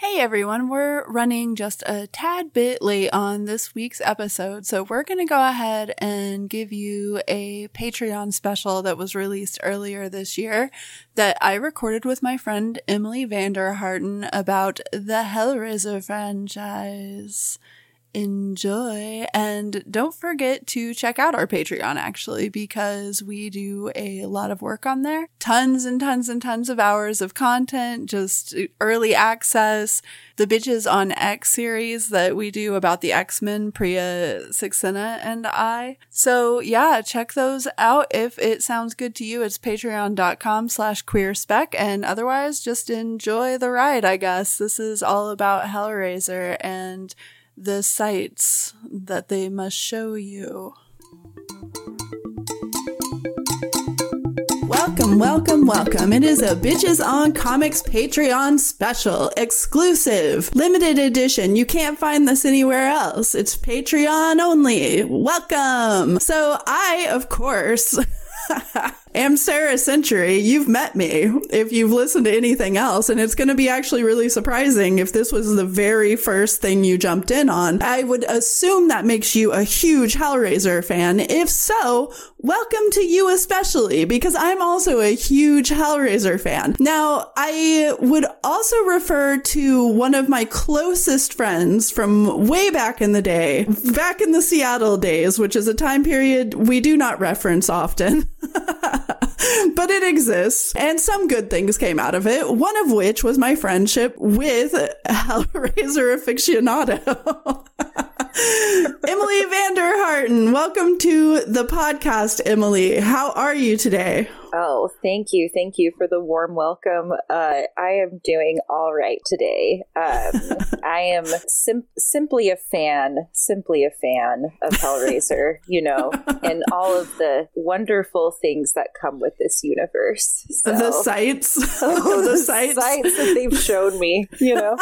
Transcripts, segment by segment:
Hey everyone, we're running just a tad bit late on this week's episode, so we're going to go ahead and give you a Patreon special that was released earlier this year that I recorded with my friend Emily van der Harten about the Hellraiser franchise enjoy. And don't forget to check out our Patreon actually, because we do a lot of work on there. Tons and tons and tons of hours of content, just early access. The Bitches on X series that we do about the X-Men, Priya Saxena and I. So yeah, check those out if it sounds good to you. It's patreon.com slash queerspec and otherwise just enjoy the ride, I guess. This is all about Hellraiser and the sights that they must show you. Welcome, welcome, welcome. It is a Bitches on Comics Patreon special, exclusive, limited edition. You can't find this anywhere else. It's Patreon only. Welcome. So I, of course, am Sara Century. You've met me if you've listened to anything else. And it's going to be actually really surprising if this was the very first thing you jumped in on. I would assume that makes you a huge Hellraiser fan. If so, welcome to you especially because I'm also a huge Hellraiser fan. Now, I would also refer to one of my closest friends from way back in the day, back in the Seattle days, which is a time period we do not reference often. but it exists, and some good things came out of it. One of which was my friendship with Hellraiser aficionado. Emily van der Harten, welcome to the podcast, Emily. How are you today? Oh, thank you. Thank you for the warm welcome. Uh, I am doing all right today. Um, I am sim- simply a fan, simply a fan of Hellraiser, you know, and all of the wonderful things that come with this universe. So, the sights. Oh, the, the sights. sights that they've shown me, you know.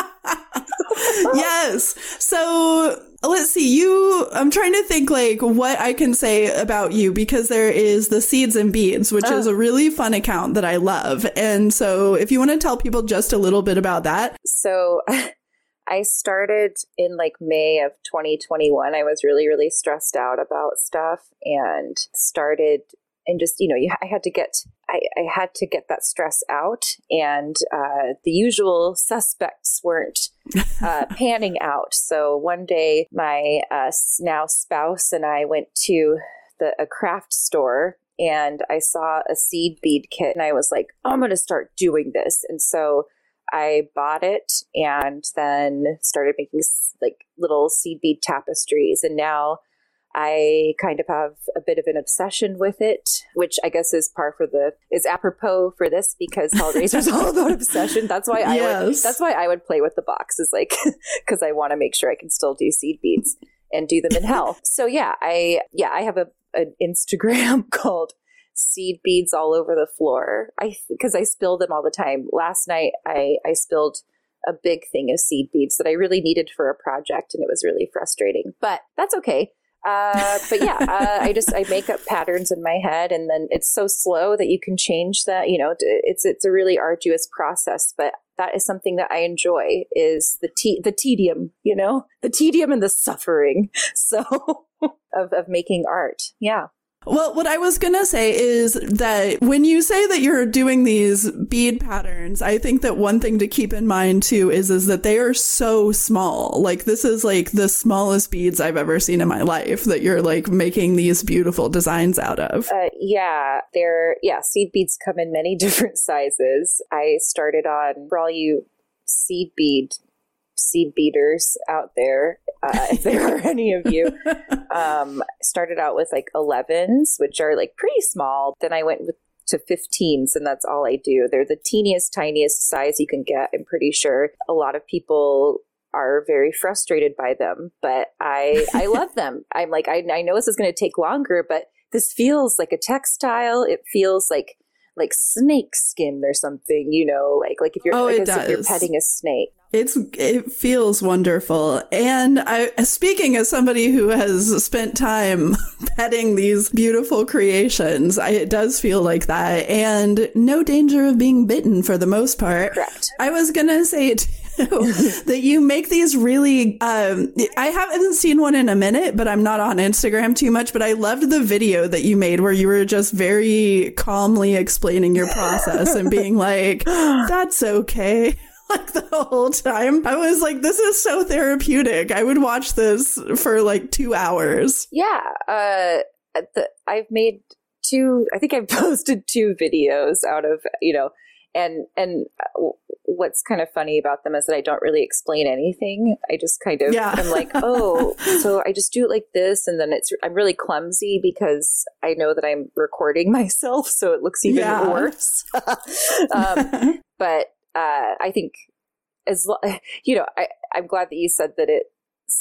yes. So let's see. You, I'm trying to think like what I can say about you because there is the Seeds and Beads, which is a really fun account that I love. And so if you want to tell people just a little bit about that. So I started in like May of 2021. I was really, really stressed out about stuff and started and just you know you, i had to get I, I, had to get that stress out and uh, the usual suspects weren't uh, panning out so one day my uh, now spouse and i went to the a craft store and i saw a seed bead kit and i was like oh, i'm going to start doing this and so i bought it and then started making like little seed bead tapestries and now I kind of have a bit of an obsession with it, which I guess is par for the is apropos for this because Hellraiser is all about obsession. That's why I yes. would that's why I would play with the box is like because I want to make sure I can still do seed beads and do them in hell. So yeah, I yeah I have a an Instagram called seed beads all over the floor. I because I spill them all the time. Last night I I spilled a big thing of seed beads that I really needed for a project and it was really frustrating. But that's okay. Uh, but yeah, uh, I just I make up patterns in my head, and then it's so slow that you can change that. You know, it's it's a really arduous process, but that is something that I enjoy is the te- the tedium. You know, the tedium and the suffering. So of of making art. Yeah. Well, what I was going to say is that when you say that you're doing these bead patterns, I think that one thing to keep in mind too is is that they are so small. Like this is like the smallest beads I've ever seen in my life that you're like making these beautiful designs out of. Uh, yeah, they're yeah, seed beads come in many different sizes. I started on for all you seed bead seed beaters out there, uh, if there are any of you. Um, started out with like 11s, which are like pretty small. Then I went with to 15s, and that's all I do. They're the teeniest, tiniest size you can get. I'm pretty sure a lot of people are very frustrated by them, but I I love them. I'm like I, I know this is going to take longer, but this feels like a textile. It feels like like snake skin or something, you know, like like if you're oh, like if you're petting a snake. It's it feels wonderful. And I speaking as somebody who has spent time petting these beautiful creations, I, it does feel like that and no danger of being bitten for the most part. Correct. I was going to say that you make these really um, I haven't seen one in a minute, but I'm not on Instagram too much, but I loved the video that you made where you were just very calmly explaining your process and being like that's okay. like the whole time. I was like, this is so therapeutic. I would watch this for like two hours. Yeah. Uh, the, I've made two, I think I've posted two videos out of, you know, and, and uh, what's kind of funny about them is that I don't really explain anything. I just kind of, yeah. I'm like, oh, so I just do it like this. And then it's, I'm really clumsy because I know that I'm recording myself. So it looks even yeah. worse. um, but uh, I think as you know, I, I'm glad that you said that it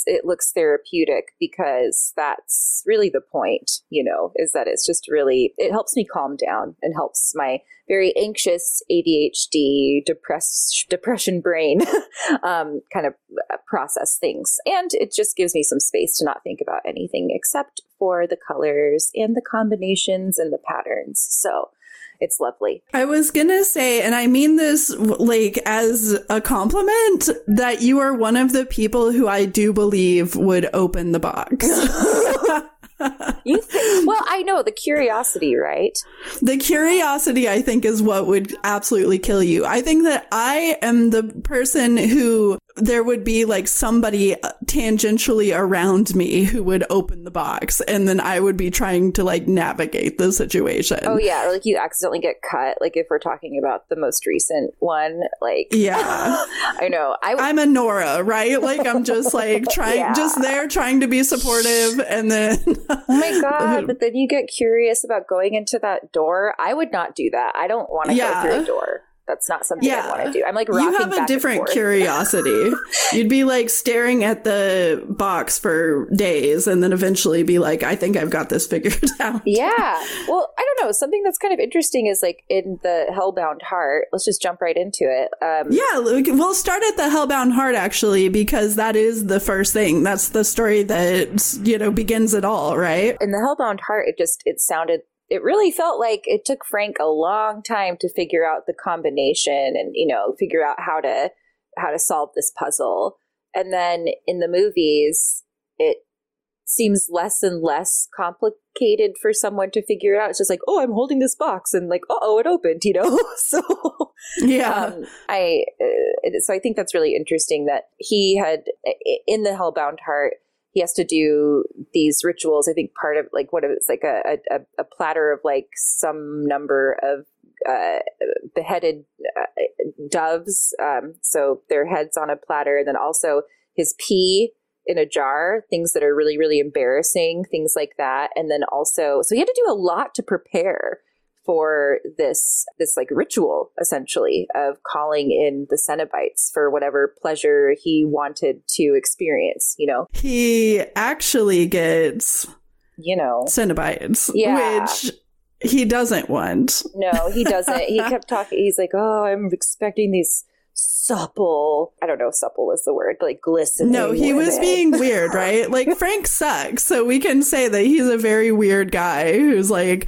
it looks therapeutic because that's really the point, you know, is that it's just really, it helps me calm down and helps my very anxious ADHD, depressed, depression brain um, kind of uh, process things. And it just gives me some space to not think about anything except for the colors and the combinations and the patterns. So it's lovely. I was gonna say, and I mean this like as a compliment, that you are one of the people who I do believe would open the box. you think, well, I know the curiosity, right? The curiosity, I think, is what would absolutely kill you. I think that I am the person who there would be like somebody uh, tangentially around me who would open the box and then I would be trying to like navigate the situation. Oh yeah, or like you accidentally get cut like if we're talking about the most recent one like Yeah. I know. I w- I'm a Nora, right? Like I'm just like trying yeah. just there trying to be supportive and then Oh my god, but then you get curious about going into that door. I would not do that. I don't want to yeah. go through a door. That's not something yeah. I want to do. I'm like you have a different curiosity. You'd be like staring at the box for days, and then eventually be like, "I think I've got this figured out." Yeah. Well, I don't know. Something that's kind of interesting is like in the Hellbound Heart. Let's just jump right into it. Um, Yeah, we'll start at the Hellbound Heart actually, because that is the first thing. That's the story that, you know, begins it all, right? in the Hellbound Heart, it just it sounded. It really felt like it took Frank a long time to figure out the combination and you know figure out how to how to solve this puzzle. And then in the movies, it seems less and less complicated for someone to figure out. It's just like, oh, I'm holding this box, and like, oh, it opened, you know. so Yeah. um, I uh, so I think that's really interesting that he had in the Hellbound Heart. He has to do these rituals. I think part of like what it's like a, a a platter of like some number of uh, beheaded uh, doves. Um, so their heads on a platter, and then also his pee in a jar, things that are really, really embarrassing, things like that. And then also, so he had to do a lot to prepare for this this like ritual essentially of calling in the Cenobites for whatever pleasure he wanted to experience, you know. he actually gets You know. Cenobites, Yeah. which he doesn't want. No, he doesn't. he kept talking he's like, "Oh, I'm expecting these supple, I don't know if supple was the word, like glistening. No, he was women." being weird, right? Like Frank sucks, so we can say that he's a very weird guy who's like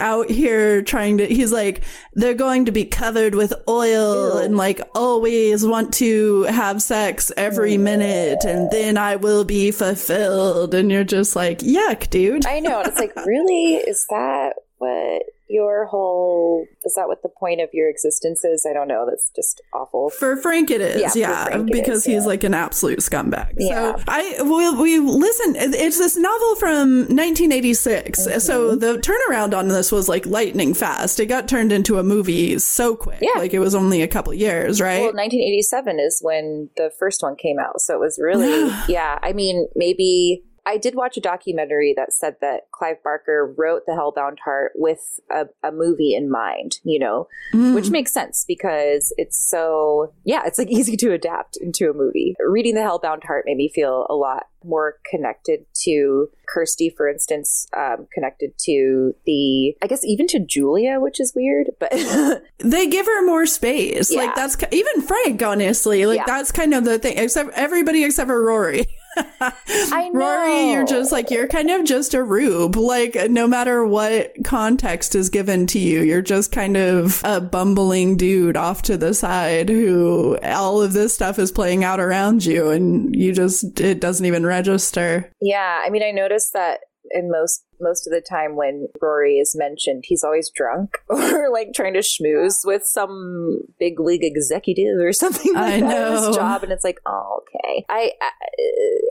out here trying to. He's like they're going to be covered with oil Ew. and like always want to have sex every minute, and then I will be fulfilled. And you're just like, yuck, dude. I know. And it's like, really? Is that what your whole, is that what the point of your existence is? I don't know. That's just awful. For Frank, it is, Yeah, yeah, Frank because is, he's yeah. like an absolute scumbag. Yeah. So I we we listen. It's this novel from 1986. Mm-hmm. So the turnaround on this was like lightning fast. It got turned into a movie so quick. Yeah. like it was only a couple years, right? Well, 1987 is when the first one came out. So it was really, yeah. I mean, maybe I did watch a documentary that said that Clive Barker wrote The Hellbound Heart with a, a movie in mind, you know, Mm. which makes sense because it's so, yeah, it's like easy to adapt into a movie. Reading The Hellbound Heart made me feel a lot more connected to Kirsty, for instance, um, connected to the, I guess even to Julia, which is weird, but they give her more space. Yeah. Like that's even Frank, honestly. Like Yeah. that's kind of the thing. Except everybody except for Rory. I Rory, you're just like you're kind of just a rube. Like no matter what context is given to you, you're just kind of a bumbling dude off to the side who all of this stuff is playing out around you, and you just it doesn't even register. Yeah, I mean, I noticed that in most most of the time when Rory is mentioned, he's always drunk or like trying to schmooze with some big league executive or something like I that know. his job, and it's like, oh, okay. I, I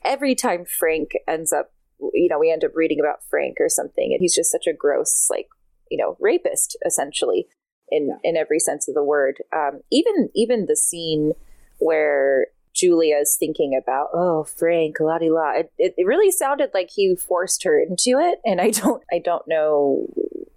every time Frank ends up, you know, we end up reading about Frank or something, and he's just such a gross, like, you know, rapist essentially in in every sense of the word. Um, even even the scene where Julia's thinking about, oh, Frank, la di la. It, it, it really sounded like he forced her into it, and I don't, I don't know,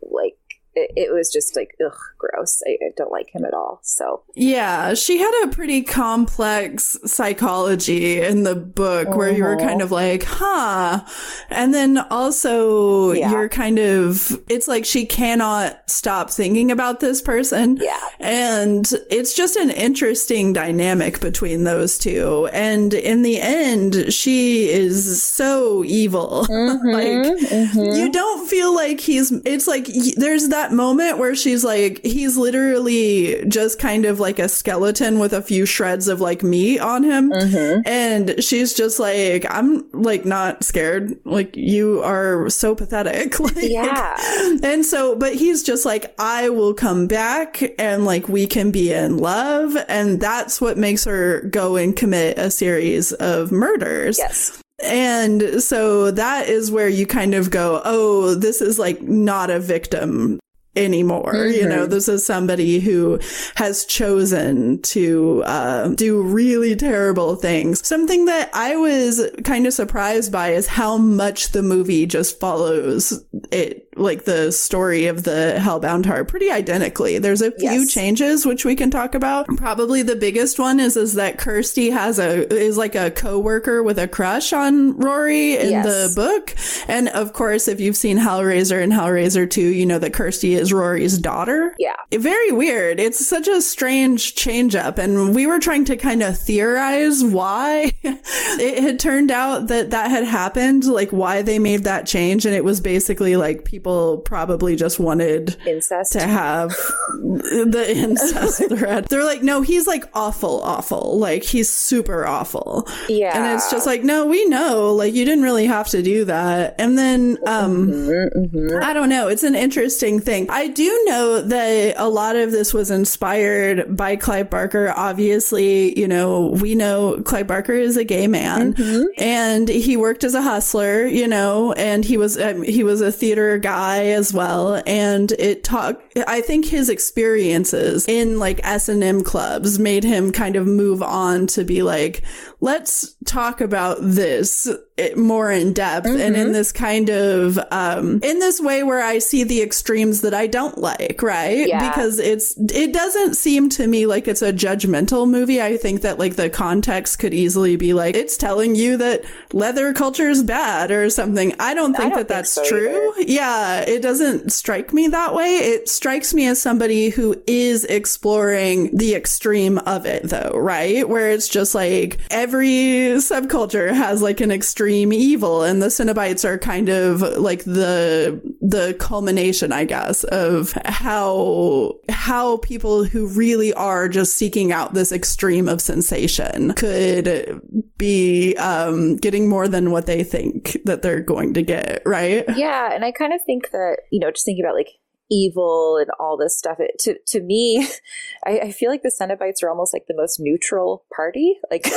like it, it was just like, ugh, gross. I, I don't like him at all. So Yeah, she had a pretty complex psychology in the book where you were kind of like, huh. And then also Yeah. you're kind of, it's like she cannot stop thinking about this person. yeah, And it's just an interesting dynamic between those two. And in the end, she is so evil. Mm-hmm. like, you don't feel like he's, it's like y- there's that moment where she's like, he's literally just kind of like a skeleton with a few shreds of like meat on him. Mm-hmm. And she's just like, I'm like not scared. Like, you are so pathetic. like, yeah, and so, but he's just like, I will come back and like we can be in love. And that's what makes her go and commit a series of murders. yes, And so that is where you kind of go, oh, this is like not a victim anymore. You know, this is somebody who has chosen to uh, do really terrible things. Something that I was kind of surprised by is how much the movie just follows it like the story of the Hellbound Heart pretty identically. There's a few Yes. changes which we can talk about. Probably the biggest one is is that Kirsty has a is like a coworker with a crush on Rory in Yes. the book. And of course, if you've seen Hellraiser and Hellraiser 2, you know that Kirsty is Rory's daughter. Yeah. Very weird. It's such a strange change up. And we were trying to kind of theorize why it had turned out that that had happened, like why they made that change. And it was basically like people probably just wanted Incest. to have the incest thread. They're like, no, he's like awful, awful. Like he's super awful. Yeah. And it's just like, no, we know, like you didn't really have to do that. And then, um, Mm-hmm, I don't know. It's an interesting thing. I do know that a lot of this was inspired by Clive Barker. Obviously, you know, we know Clive Barker is a gay man Mm-hmm. and he worked as a hustler, you know, and he was, um, he was a theater guy as well. And it talk, I think his experiences in like S&M clubs made him kind of move on to be like, let's talk about this eh, more in depth and Mm-hmm. in this kind of um in this way where I see the extremes that I don't like, right? Yeah. Because it's it doesn't seem to me like it's a judgmental movie. I think that like the context could easily be like it's telling you that leather culture is bad or something. I don't think don't that think that's so true. Yeah, it doesn't strike me that way. It strikes me as somebody who is exploring the extreme of it though, right? Where it's just like every subculture has like an extreme evil and the Cenobites are kind of like the the culmination, I guess, of how how people who really are just seeking out this extreme of sensation could be um getting more than what they think that they're going to get, right? Yeah, and I kind of think that you know, just thinking about like evil and all this stuff. It, to to me, I, I feel like the Cenobites are almost like the most neutral party. Like,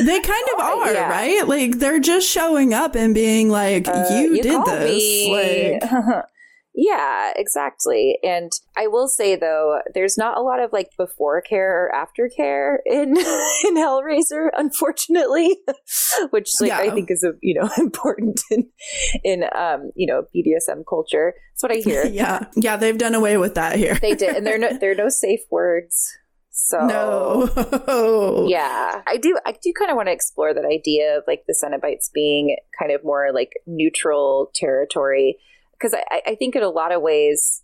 They kind of are, yeah. right? Like they're just showing up and being like, uh, "You, did this." Like, yeah, exactly. And I will say though, there's not a lot of like before care or after care in in Hellraiser, unfortunately, which like I think is a you know important in in um you know BDSM culture. That's what I hear. yeah, yeah, they've done away with that here. They did, and there are no there are no safe words. So no. yeah, I do. I do kind of want to explore that idea of like the Cenobites being kind of more like neutral territory because I, I- think in a lot of ways,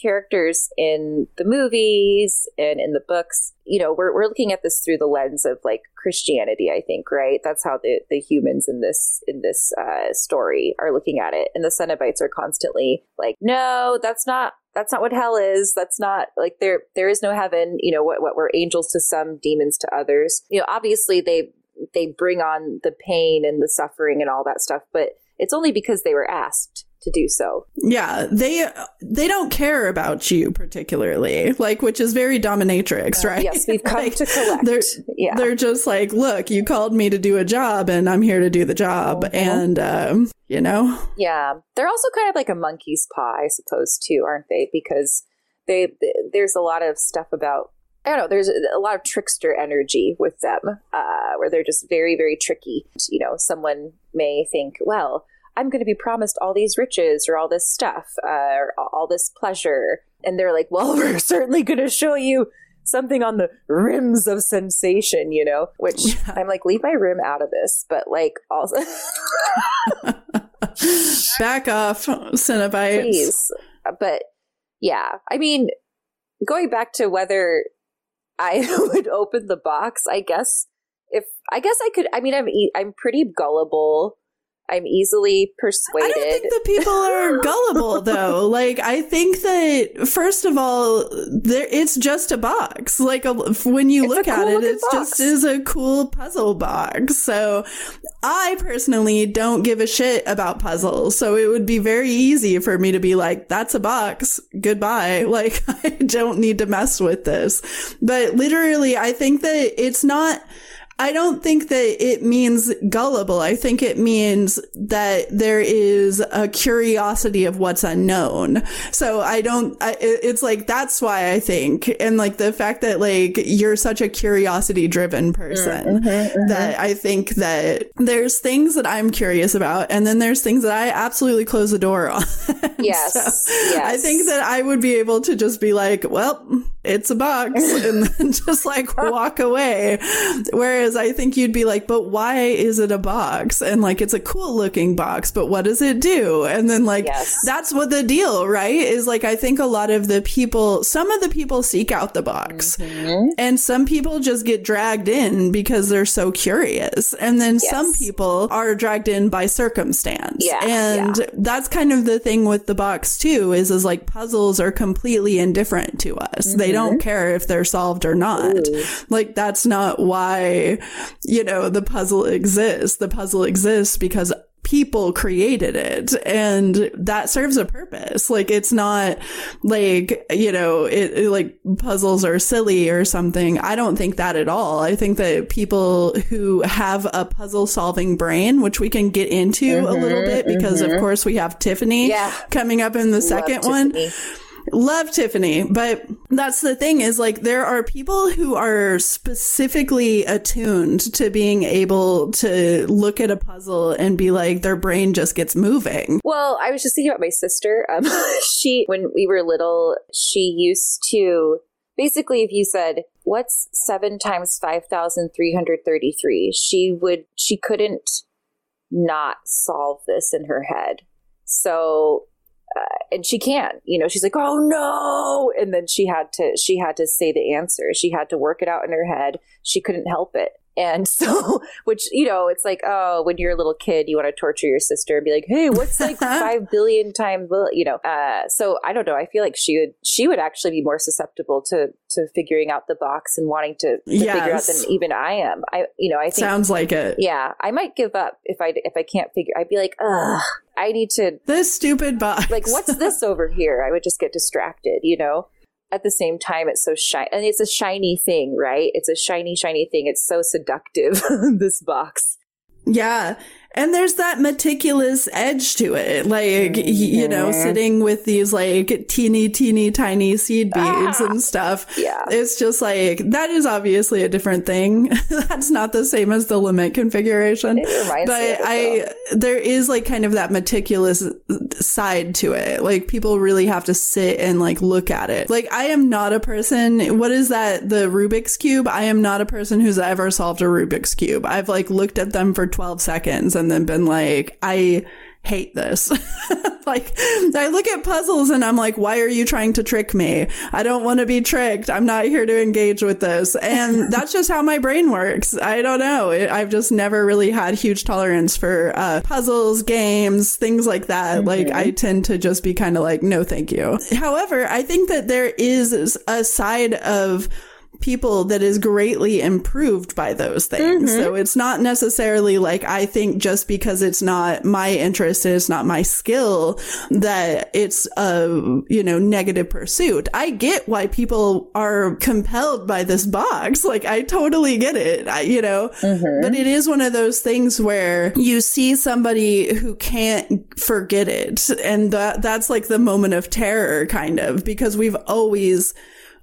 characters in the movies and in the books, you know, we're we're looking at this through the lens of like Christianity. I think, right? That's how the the humans in this in this uh, story are looking at it, and the Cenobites are constantly like, no, that's not. That's not what hell is. That's not like there. There is no heaven. You know what? What we're angels to some, demons to others. You know, obviously they they bring on the pain and the suffering and all that stuff, but it's only because they were asked to do so. Yeah, they they don't care about you particularly, like which is very dominatrix, right? Uh, Yes, we've come Like, to collect. They're, yeah. they're just like, look, you called me to do a job, and I'm here to do the job, Mhm. and um, you know, Yeah, they're also kind of like a monkey's paw, I suppose, too, aren't they? Because they there's a lot of stuff about I don't know. There's a lot of trickster energy with them, uh, where they're just very, very tricky. You know, someone may think, well, I'm going to be promised all these riches or all this stuff uh, or all this pleasure, and they're like, well, we're certainly going to show you something on the rims of sensation, you know. Which I'm like, leave my rim out of this, but like also. back off, Cenobites. please. But yeah, I mean, going back to whether I would open the box, I guess if I guess I could. I mean, I'm I'm pretty gullible. I'm easily persuaded. I don't think the people are gullible though. Like I think that first of all, there it's just a box. Like a, when you It's look at cool it, it's box. just is a cool puzzle box. So I personally don't give a shit about puzzles. So it would be very easy for me to be like, that's a box. Goodbye. Like I don't need to mess with this. But literally, I think that it's not I don't think that it means gullible. I think it means that there is a curiosity of what's unknown. So I don't, I, it's like, that's why I think, and like the fact that like you're such a curiosity driven person mm-hmm, mm-hmm. that I think that there's things that I'm curious about and then there's things that I absolutely close the door on. yes, so yes. I think that I would be able to just be like, well, it's a box and then just like walk away. Whereas I think you'd be like, but why is it a box? And like, it's a cool looking box, but what does it do? And then like, yes. that's what the deal, right? Is like, I think a lot of the people, some of the people seek out the box mm-hmm. and some people just get dragged in because they're so curious. And then yes. some people are dragged in by circumstance. Yeah. And yeah. that's kind of the thing with the box too, is, is like puzzles are completely indifferent to us. Mm-hmm. They don't care if they're solved or not. Like that's not why, you know, the puzzle exists. The puzzle exists because people created it and that serves a purpose. Like it's not like, you know, it, it, like puzzles are silly or something. I don't think that at all. I think that people who have a puzzle solving brain, which we can get into mm-hmm, a little mm-hmm, bit because mm-hmm. of course we have Tiffany yeah. coming up in the Love second Tiffany. one love Tiffany, but that's the thing is like there are people who are specifically attuned to being able to look at a puzzle and be like their brain just gets moving. Well, I was just thinking about my sister. Um, she when we were little, she used to basically if you said what's 7 times 5333 she would she couldn't not solve this in her head so uh, and she can't you know she's like oh no. And then she had to she had to say the answer. She had to work it out in her head. She couldn't help it and so, which, you know, it's like, oh, when you're a little kid, you want to torture your sister and be like, hey, what's like five billion times, you know? Uh, so I don't know. I feel like she would, she would actually be more susceptible to, to figuring out the box and wanting to, to yes. figure out than even I am. I, you know, I think. Sounds like it. Yeah. I might give up if I, if I can't figure, I'd be like, ugh. I need to. This stupid box. Like, what's this over here? I would just get distracted, you know? At the same time it's so shiny and it's a shiny thing right? It's a shiny shiny thing. It's so seductive this box. Yeah and there's that meticulous edge to it. Like, mm-hmm. you know, mm-hmm. sitting with these like teeny, teeny, tiny seed beads ah, and stuff. Yeah. It's just like, that is obviously a different thing. That's not the same as the lament configuration. but I, there is like kind of that meticulous side to it. Like, people really have to sit and like look at it. Like, I am not a person, what is that? The Rubik's Cube? I am not a person who's ever solved a Rubik's Cube. I've like looked at them for 12 seconds and and then been like, I hate this. like, I look at puzzles and I'm like, why are you trying to trick me? I don't want to be tricked. I'm not here to engage with this. And that's just how my brain works. I don't know. It, I've just never really had huge tolerance for uh, puzzles, games, things like that. Mm-hmm. Like, I tend to just be kind of like, no, thank you. However, I think that there is a side of people that is greatly improved by those things. Mm-hmm. So it's not necessarily like I think just because it's not my interest and it's not my skill that it's a, you know, negative pursuit. I get why people are compelled by this box. Like I totally get it, I, you know, mm-hmm. but it is one of those things where you see somebody who can't forget it. And that, that's like the moment of terror kind of because we've always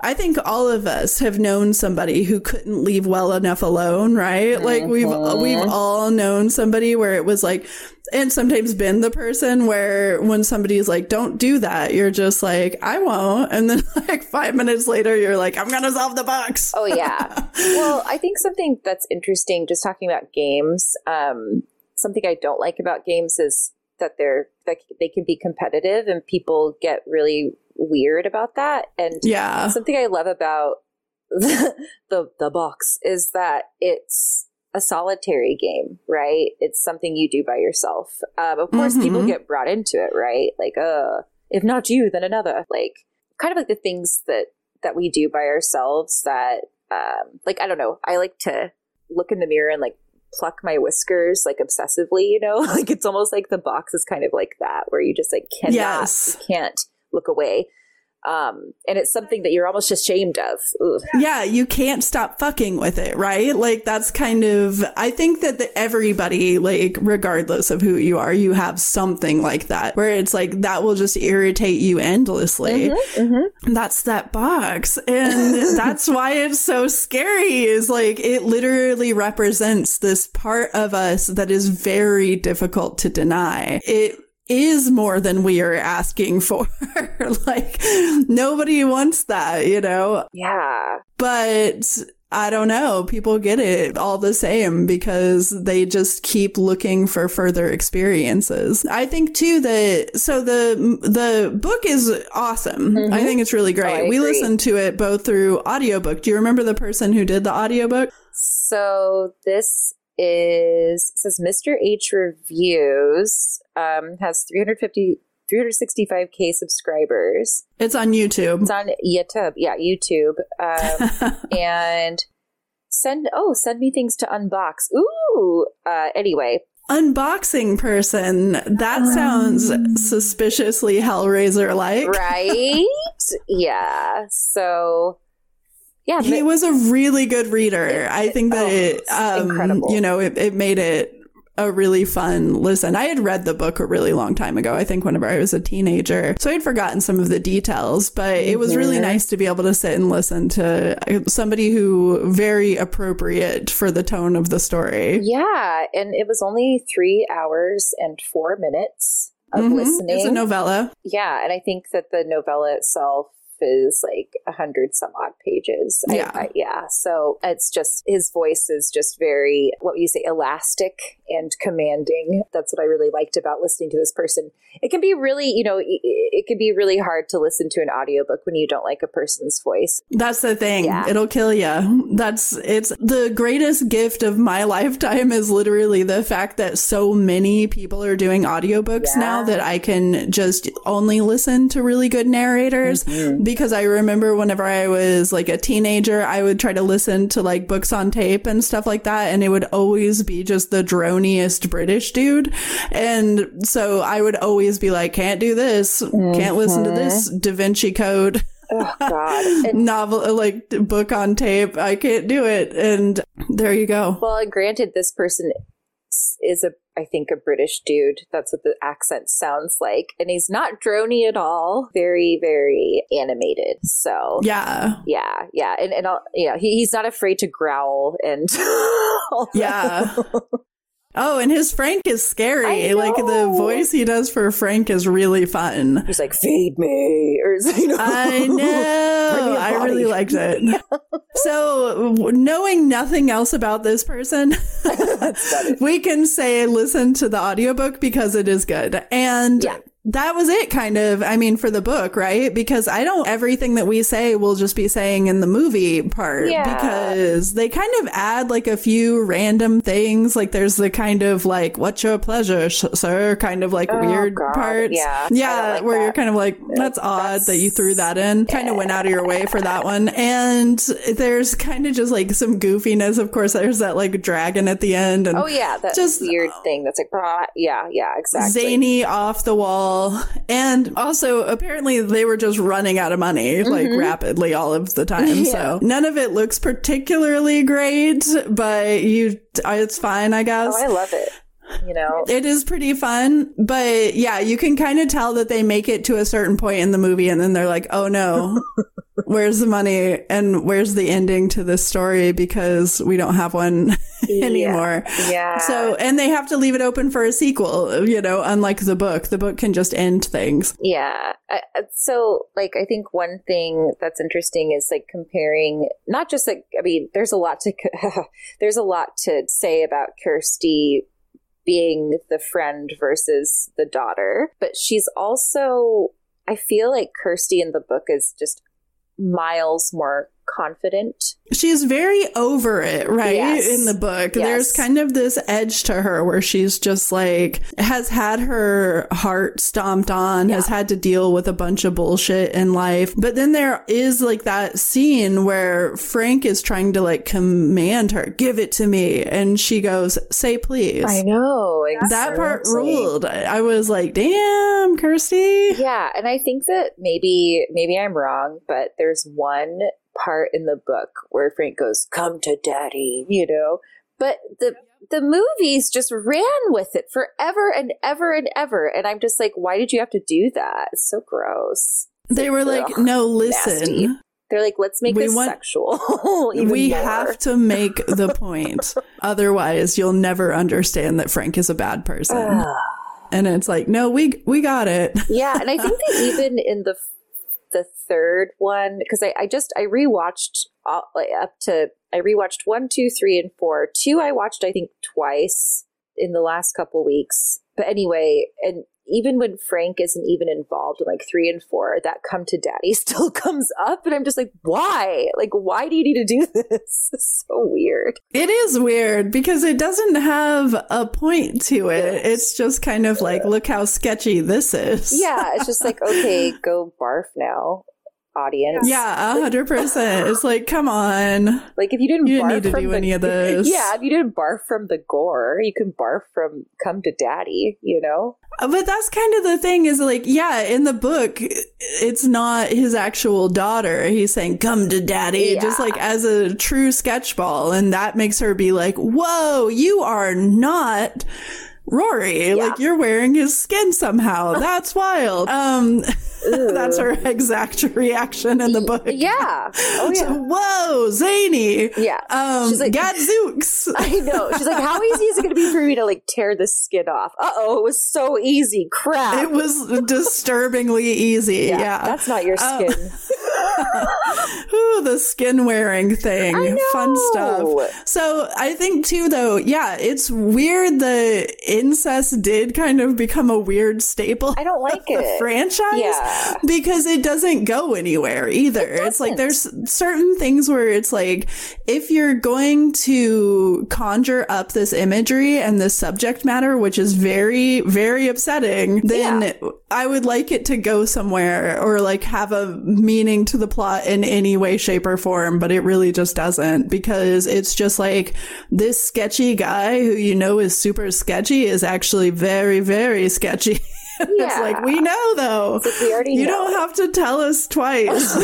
I think all of us have known somebody who couldn't leave well enough alone, right? Mm-hmm. Like we've we've all known somebody where it was like and sometimes been the person where when somebody's like don't do that, you're just like I won't and then like 5 minutes later you're like I'm going to solve the box. Oh yeah. well, I think something that's interesting just talking about games um something I don't like about games is that they're that they can be competitive and people get really weird about that. And yeah, something I love about the, the, the box is that it's a solitary game, right? It's something you do by yourself. Um, of course, mm-hmm. people get brought into it, right? Like, uh, if not you, then another. Like, kind of like the things that that we do by ourselves. That, um, like, I don't know. I like to look in the mirror and like pluck my whiskers like obsessively. You know, like it's almost like the box is kind of like that, where you just like cannot, yes. you can't look away. Um, and it's something that you're almost ashamed of. Ugh. Yeah, you can't stop fucking with it, right? Like that's kind of I think that the, everybody like regardless of who you are, you have something like that where it's like that will just irritate you endlessly. Mm-hmm, mm-hmm. That's that box. And that's why it's so scary is like it literally represents this part of us that is very difficult to deny. It is more than we are asking for. like nobody wants that, you know? Yeah. But I don't know. People get it all the same because they just keep looking for further experiences. I think too that so the the book is awesome. Mhm. I think it's really Oh, great. I we listened to it both through audiobook. Do you remember the person who did the audiobook? So this is says Mr. H reviews um, has 350 365k subscribers. It's on YouTube. It's on YouTube. Yeah, YouTube. Um, and send oh send me things to unbox. Ooh. Uh, anyway, Unboxing person. That sounds suspiciously Hellraiser like. right? yeah. So yeah, He mi- was a really good reader. I think that Oh, it, um, incredible. you know, it, it made it a really fun listen. I had read the book a really long time ago. I think whenever I was a teenager, so I'd forgotten some of the details. But it was really Mhm. nice to be able to sit and listen to uh, somebody who very appropriate for the tone of the story. yeah, and it was only three hours and four minutes of Mhm. listening. It's a novella. Yeah, and I think that the novella itself is like a hundred some odd pages. Yeah. I- yeah. So it's just his voice is just very what you say elastic and commanding. That's what I really liked about listening to this person. It can be really, you know, it, can be really hard to listen to an audiobook when you don't like a person's voice. That's the thing. Yeah. It'll kill you. That's it's the greatest gift of my lifetime is literally the fact that so many people are doing audiobooks Yeah. now that I can just only listen to really good narrators mm-hmm. because I remember whenever I was like a teenager, I would try to listen to like books on tape and stuff like that and it would always be just the droniest British dude. And so I would always be like can't do this, can't listen to this mm-hmm. Da Vinci Code Oh God. Novel like book on tape. I can't do it. And there you go. Well, granted, this person is a, I think, a British dude. That's what the accent sounds like, and he's not drony at all. Very, very animated. So yeah. yeah, yeah, and and I'll, you know, he, he's not afraid to growl and yeah oh and his frank is scary like the voice he does for frank is really fun He's like, feed me, or you know, I know. I really liked it. So, knowing nothing else about this person, we can say listen to the audiobook because it is good. And Yeah. That was it, kind of. I mean, for the book, right? Because I don't, everything that we say will just be saying in the movie part Yeah. because they kind of add like a few random things. Like, there's the kind of like, what's your pleasure, sir? Kind of like Oh, weird God. parts. Yeah. Yeah. like where you're kind of like, that's odd that you threw that in. Kind of went out of your way for that one. And there's kind of just like some goofiness. Of course, there's that like dragon at the end and oh yeah, that Just- weird thing that's like, yeah, yeah, exactly. zany off the wall. And also, apparently, they were just running out of money like rapidly all of the time. Mm-hmm. Yeah. So none of it looks particularly great, but you, it's fine, I guess. Oh, I love it. You know, It is pretty fun, but yeah, you can kind of tell that they make it to a certain point in the movie and then they're like, oh no, where's the money and where's the ending to this story because we don't have one anymore. yeah. So, and they have to leave it open for a sequel, you know, unlike the book. The book can just end things. Yeah. I- so, like, I think one thing that's interesting is like comparing not just like I mean, there's a lot to there's a lot to say about Kirsty being the friend versus the daughter, but she's also I feel like Kirsty in the book is just miles more confident. She's very over it, right? Yes. In the book. Yes. There's kind of this edge to her where she's just like, has had her heart stomped on, has had to deal with a bunch of bullshit in life. But then there is like that scene where Frank is trying to like command her, give it to me. And she goes, say please. I know. That part ruled. I I was like, damn, Kirsty. Yeah, and I think that maybe maybe I'm wrong, but there's one part in the book where Frank goes, "Come to daddy," you know. But the the movies just ran with it forever and ever and ever, and I'm just like, why did you have to do that? It's so gross. They were like, no, listen. nasty. They're like, let's make We this want- sexual. we more. have to make the point. Otherwise, you'll never understand that Frank is a bad person. And it's like, no, we we got it. yeah, and I think that even in the the third one, because I, I just I rewatched all, like, up to I rewatched one, two, three, and four. Two I watched I think twice in the last couple weeks. But anyway, and even when Frank isn't even involved in like three and four, that come to daddy still comes up, and I'm just like, why? Like, why do you need to do this? It's so weird. It is weird because it doesn't have a point to it. It's just kind of like, look how sketchy this is. Yeah, it's just like, okay, go barf now, audience. Yeah, a hundred percent. It's like, come on. Like if you didn't, You didn't need to do the, any of this. Yeah, if you didn't barf from the gore, you can barf from "Come to Daddy." You know? But that's kind of the thing is like, yeah, in the book, it's not his actual daughter. He's saying, come to daddy, Yeah. just like as a true sketchball. And that makes her be like, whoa, you are not Rory. Like you're wearing his skin somehow. That's wild. Um, that's her exact reaction in the book. Yeah. Oh yeah. Whoa, zany. Yeah. Um, She's like- Gadzooks. I know. She's like, "How easy is it going to be for me to like tear this skin off?" Uh oh, it was so easy. Crap. It was disturbingly easy. Yeah. that's not your Um, skin. Ooh, the skin wearing thing. Fun stuff. So I think too though, yeah, it's weird the incest did kind of become a weird staple I don't like it. franchise. Yeah. Because it doesn't go anywhere either. it's like there's certain things where it's like if you're going to conjure up this imagery and this subject matter, which is very, very upsetting, then Yeah. I would like it to go somewhere or like have a meaning to the plot in any way, shape, or form, but it really just doesn't because it's just like this sketchy guy who you know is super sketchy is actually very, very sketchy. it's Yeah. like, we know though. like we already you know. don't have to tell us twice.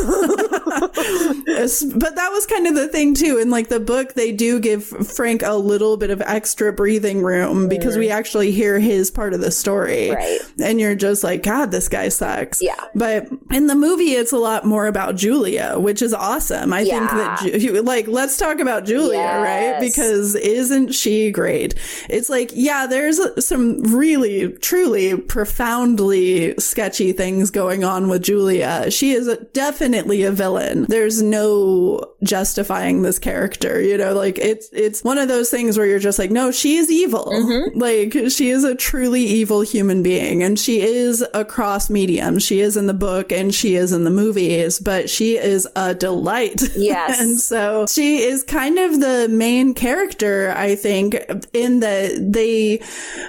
But that was kind of the thing too. In like the book, they do give Frank a little bit of extra breathing room because we mm-hmm. actually hear his part of the story. Right. And you're just like, God, this guy sucks. Yeah. But in the movie, it's a lot more about Julia, which is awesome. I think that, Ju- like, let's talk about Julia, right? Because isn't she great? It's like, yeah, there's some really, truly profoundly sketchy things going on with Julia. She is a, definitely a villain. There's no justifying this character, you know, like it's, it's one of those things where you're just like, no, she is evil. Mm-hmm. Like she is a truly evil human being and she is a cross medium. She is in the book and she is in the movies, but she is a delight. Yes. and so she is kind of the main character, I think, in that they,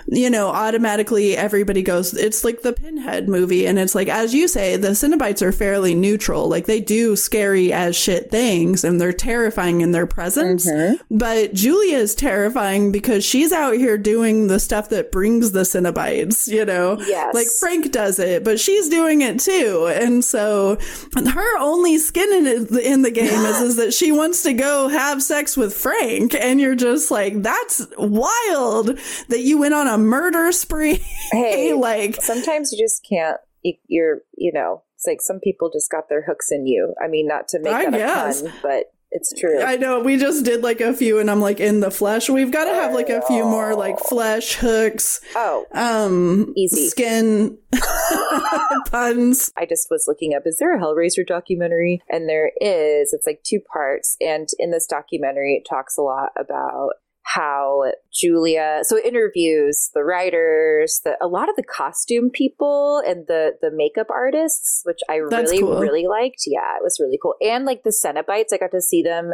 you know, automatically everybody goes, it's like the Pinhead movie. And it's like, as you say, the Cenobites are fairly neutral. Like they do scary as shit things and they're terrifying in their presence. Mm-hmm. But Julia is terrifying because she's out here doing the stuff that brings the Cenobites, you know? Yes. Like Frank does it, but she's doing it too. And so her only skin in, it, in the game is, is that she wants to go have sex with Frank. And you're just like, that's wild that you went on a murder spree. Hey, like, sometimes you just can't. You, you're, you know, it's like some people just got their hooks in you. I mean, not to make I that guess. a pun, but it's true. I know we just did like a few and I'm like in the flesh. We've got to have like a few more like flesh hooks, oh, um, Easy. skin puns. I just was looking up, is there a Hellraiser documentary? And there is. It's like two parts. And in this documentary, it talks a lot about how Julia so interviews the writers, the a lot of the costume people and the the makeup artists, which I That's really cool. really liked. Yeah, it was really cool. And like the Cenobites, I got to see them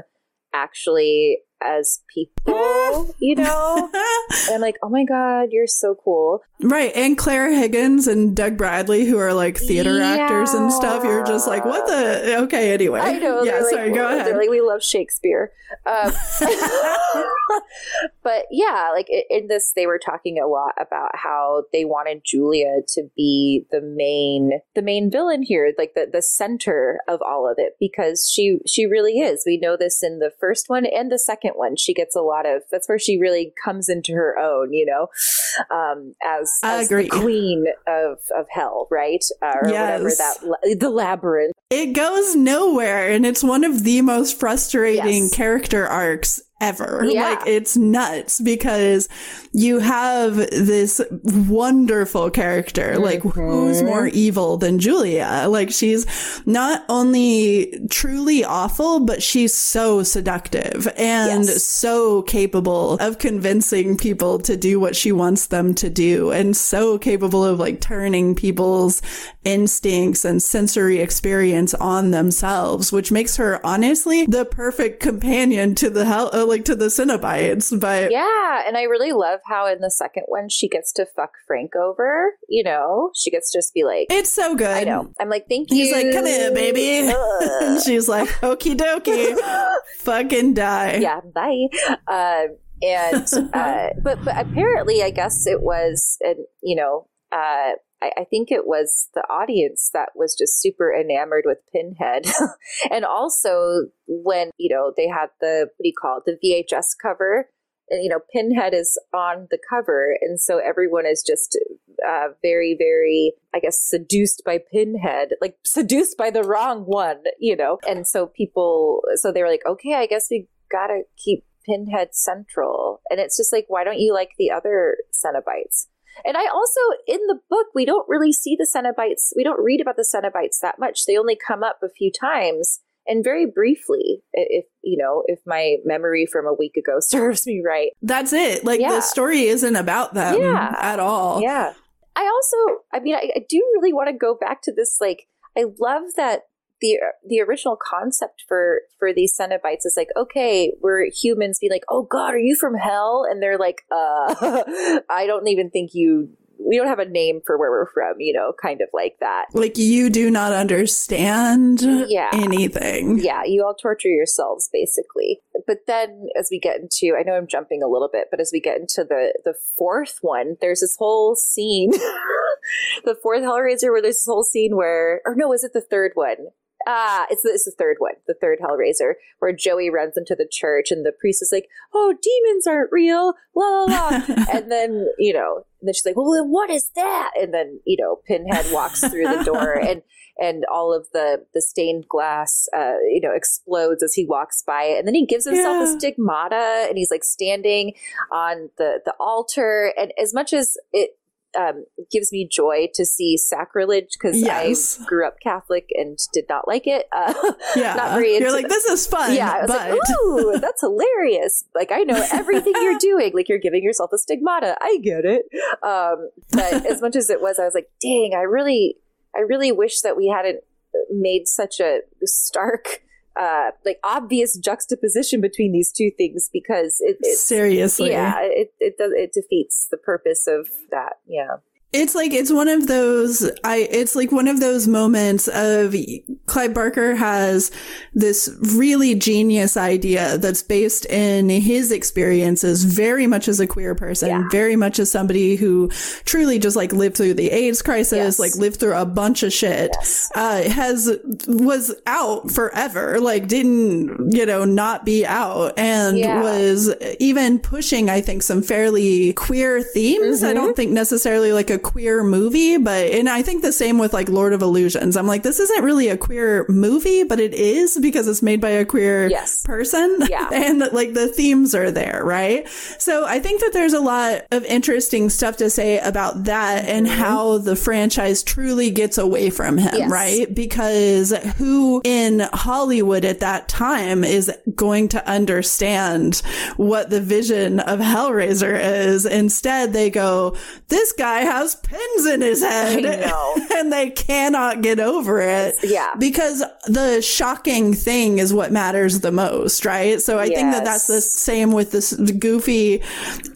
actually as people, you know? And I'm like, oh my God, you're so cool. right. And Clare Higgins and Doug Bradley, who are like theater actors and stuff. You're just like, what the? Okay, anyway. I know. Yeah, sorry, like, go ahead. They're like, we love Shakespeare. Um, but yeah, like in this, they were talking a lot about how they wanted Julia to be the main, the main villain here, like the, the center of all of it, because she, she really is. We know this in the first one and the second one. She gets a lot of, that's where she really comes into her own, you know, um, as, as the queen of, of hell, right? Uh, or whatever Yes. that, the labyrinth. It goes nowhere, and it's one of the most frustrating Yes. character arcs ever. Yeah. Like, it's nuts because you have this wonderful character. Like, who's Mm-hmm. more evil than Julia? Like, she's not only truly awful, but she's so seductive and Yes. so capable of convincing people to do what she wants them to do and so capable of like turning people's instincts and sensory experience on themselves, which makes her honestly the perfect companion to the hell, uh, like to the Cenobites. But Yeah, and I really love how in the second one she gets to fuck Frank over. You know, she gets to just be like, it's so good. I know. I'm like, thank you. He's like, come here, baby. and she's like, okie dokie, fucking die. yeah, bye. Um, and uh, but but apparently, I guess it was, and you know, uh, I, I think it was the audience that was just super enamored with Pinhead, and also when you know they had the what do you call it, the VHS cover. And, you know, Pinhead is on the cover, and so everyone is just uh, very, very, I guess, seduced by Pinhead, like seduced by the wrong one, you know. And so people, so they were like, okay, I guess we gotta keep Pinhead central. And it's just like, why don't you like the other Cenobites? And I also, in the book, we don't really see the Cenobites. We don't read about the Cenobites that much. They only come up a few times and very briefly, if, you know, if my memory from a week ago serves me right. That's it. Like Yeah. the story isn't about them Yeah. at all. Yeah. I also, I mean, I, I do really want to go back to this. Like, I love that the the original concept for for these Cenobites is like, okay, we're humans being like, oh God, are you from hell? And they're like, uh, I don't even think you. We don't have a name for where we're from, you know, kind of like that. Like you do not understand Yeah. anything. Yeah, you all torture yourselves basically. But then as we get into I know I'm jumping a little bit, but as we get into the the fourth one, there's this whole scene the fourth Hellraiser where there's this whole scene where or no, is it the third one? Ah, it's the, it's the third one, the third Hellraiser, where Joey runs into the church and the priest is like, "Oh, demons aren't real," la la la, and then you know, and then she's like, "Well, then what is that?" And then you know, Pinhead walks through the door, and and all of the the stained glass, uh, you know, explodes as he walks by it, and then he gives himself Yeah. a stigmata, and he's like standing on the the altar, and as much as it. Um, gives me joy to see sacrilege because Yes. I grew up Catholic and did not like it. Uh, Yeah. not very You're like, this is fun. yeah, I was but like, ooh, that's hilarious. Like, I know everything you're doing. Like, you're giving yourself a stigmata. I get it. Um, but as much as it was, I was like, dang, I really, I really wish that we hadn't made such a stark, uh, like obvious juxtaposition between these two things because it, it's, seriously. yeah, it, it does, it defeats the purpose of that. Yeah. It's like it's one of those I it's like one of those moments of Clive Barker has this really genius idea that's based in his experiences very much as a queer person, Yeah. very much as somebody who truly just like lived through the AIDS crisis, Yes. like lived through a bunch of shit. Yes. Uh has was out forever, like didn't, you know, not be out and Yeah. was even pushing I think some fairly queer themes. I don't think necessarily like a queer movie, but, and I think the same with like Lord of Illusions. I'm like, this isn't really a queer movie, but it is because it's made by a queer Yes. person. Yeah. and like the themes are there, right? So I think that there's a lot of interesting stuff to say about that and mm-hmm. how the franchise truly gets away from him, Yes. right? Because who in Hollywood at that time is going to understand what the vision of Hellraiser is? Instead, they go, this guy has pins in his head. And they cannot get over it. Yeah. Because the shocking thing is what matters the most, right? So I think that that's the same with this goofy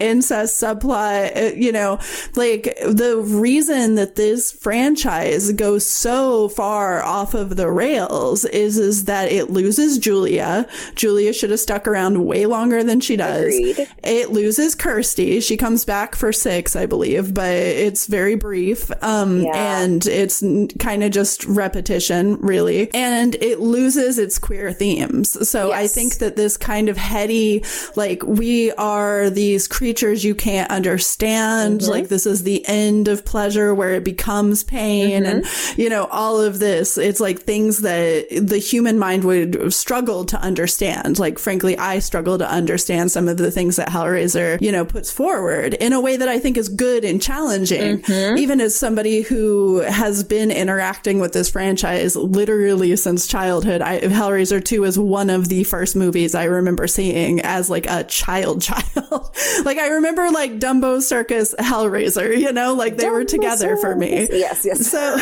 incest subplot. Uh, You know, like the reason that this franchise goes so far off of the rails is, is that it loses Julia. Julia should have stuck around way longer than she does. Agreed. It loses Kirsty. She comes back for six, I believe, but it's very brief. Um, Yeah. and it's kind of just repetition, really. And it loses its queer themes. So I think that this kind of heady, like, we are these creatures you can't understand. Mm-hmm. Like, this is the end of pleasure where it becomes pain and, Mm-hmm. you know, all of this. It's like things that the human mind would struggle to understand. Like, frankly, I struggle to understand some of the things that Hellraiser, you know, puts forward in a way that I think is good and challenging. Mm-hmm. Even as somebody who has been interacting with this franchise literally since childhood, I, Hellraiser 2 is one of the first movies I remember seeing as like a child child. like I remember like Dumbo Circus Hellraiser, you know, like they were Dumbo together for me. Yes, yes. So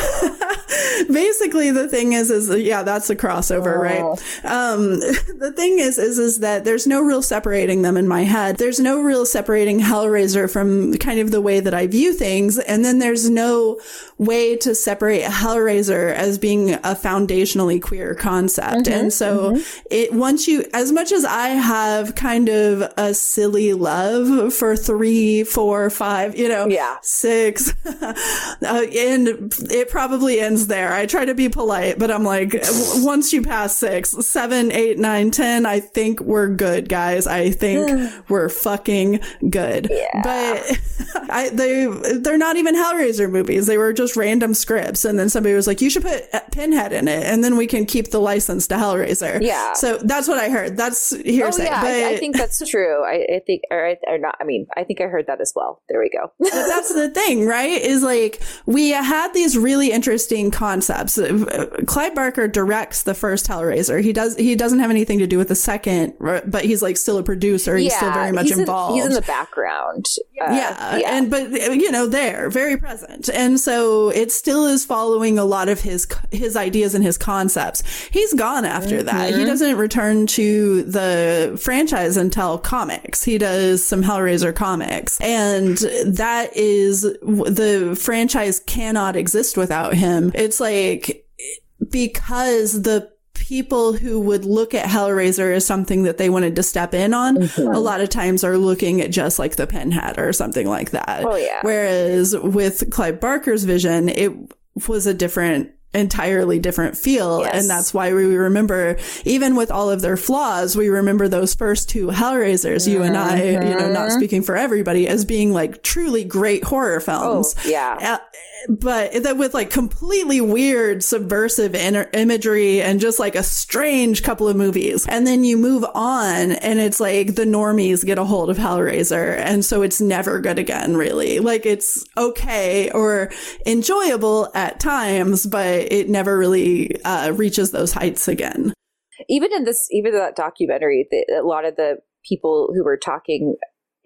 basically the thing is, is yeah, that's a crossover, Oh. right? Um, the thing is, is, is that there's no real separating them in my head. There's no real separating Hellraiser from kind of the way that I view things. And then there's no way to separate Hellraiser as being a foundationally queer concept. And so it, once you, as much as I have kind of a silly love for three, four, five, you know, Yeah. six, uh, and it probably ends there. I try to be polite, but I'm like, once you pass six, seven, eight, nine, ten, I think we're good, guys. I think we're fucking good. But I, they, they're not even Hellraiser movies. They were just random scripts. And then somebody was like, you should put uh, Pinhead in it. And then we can keep the license to Hellraiser. Yeah. So that's what I heard. That's Oh yeah, but I, I think that's true. I, I think, or, I- or not. I mean, I think I heard that as well. There we go. but that's the thing, right? Is like we had these really interesting concepts. Uh, Clive Barker directs the first Hellraiser. He does. He doesn't have anything to do with the second, but he's like still a producer. He's still very much he's in- involved. he's in the background. Uh, yeah, and but you know there, very present, and so it still is following a lot of his his ideas and his concepts. He's gone after that. He mm-hmm. doesn't return to the franchise until comics. He does some Hellraiser comics, and that is the franchise cannot exist without him. It's like because the people who would look at Hellraiser as something that they wanted to step in on, a lot of times are looking at just like the Pinhead or something like that. Oh, yeah. Whereas with Clive Barker's vision, it was a different entirely different feel Yes. and that's why we remember even with all of their flaws we remember those first two hellraisers you and i you know not Mm-hmm. speaking for everybody as being like truly great horror films Oh, yeah. But that with like completely weird subversive imagery and just like a strange couple of movies. And then you move on and it's like the normies get a hold of Hellraiser. And so it's never good again, really. Like it's okay or enjoyable at times, but it never really uh, reaches those heights again. even in this, even that documentary, the, a lot of the people who were talking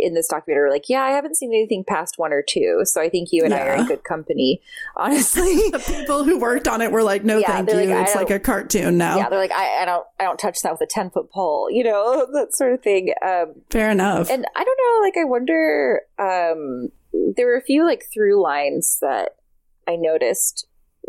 in this documentary were like, "Yeah, I haven't seen anything past one or two. So I think you and I are Yeah. in good company, honestly. The people who worked on it were like, no, Yeah, thank you. like, it's like a cartoon now. yeah, they're like, I, I don't, I don't touch that with a ten foot pole, you know, that sort of thing. Um, Fair enough. and I don't know, like I wonder, um, there were a few like through lines that I noticed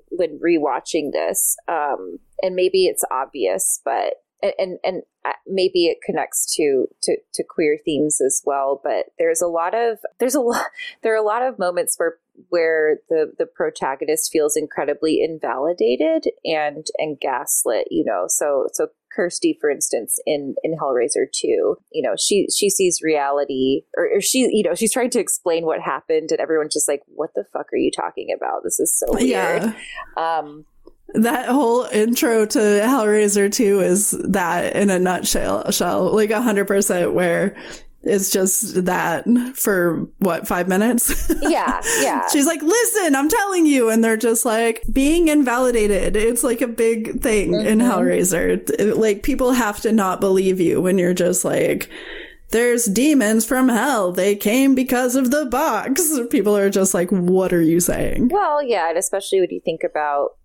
when rewatching this, um, and maybe it's obvious, but and and, and maybe it connects to, to to queer themes as well but there's a lot of there's a lot there are a lot of moments where where the the protagonist feels incredibly invalidated and and gaslit you know so so Kirsty, for instance, in in Hellraiser 2, you know, she she sees reality or, or, she, you know, she's trying to explain what happened and everyone's just like, What the fuck are you talking about? This is so weird. Yeah. Um that whole intro to Hellraiser 2 is that in a nutshell, shell, like 100% where it's just that for what, five minutes? Yeah, yeah. She's like, listen, I'm telling you. And they're just like, being invalidated. It's like a big thing mm-hmm. in Hellraiser. like, people have to not believe you when you're just like, there's demons from hell. They came because of the box. People are just like, what are you saying? Well, yeah. And especially when you think about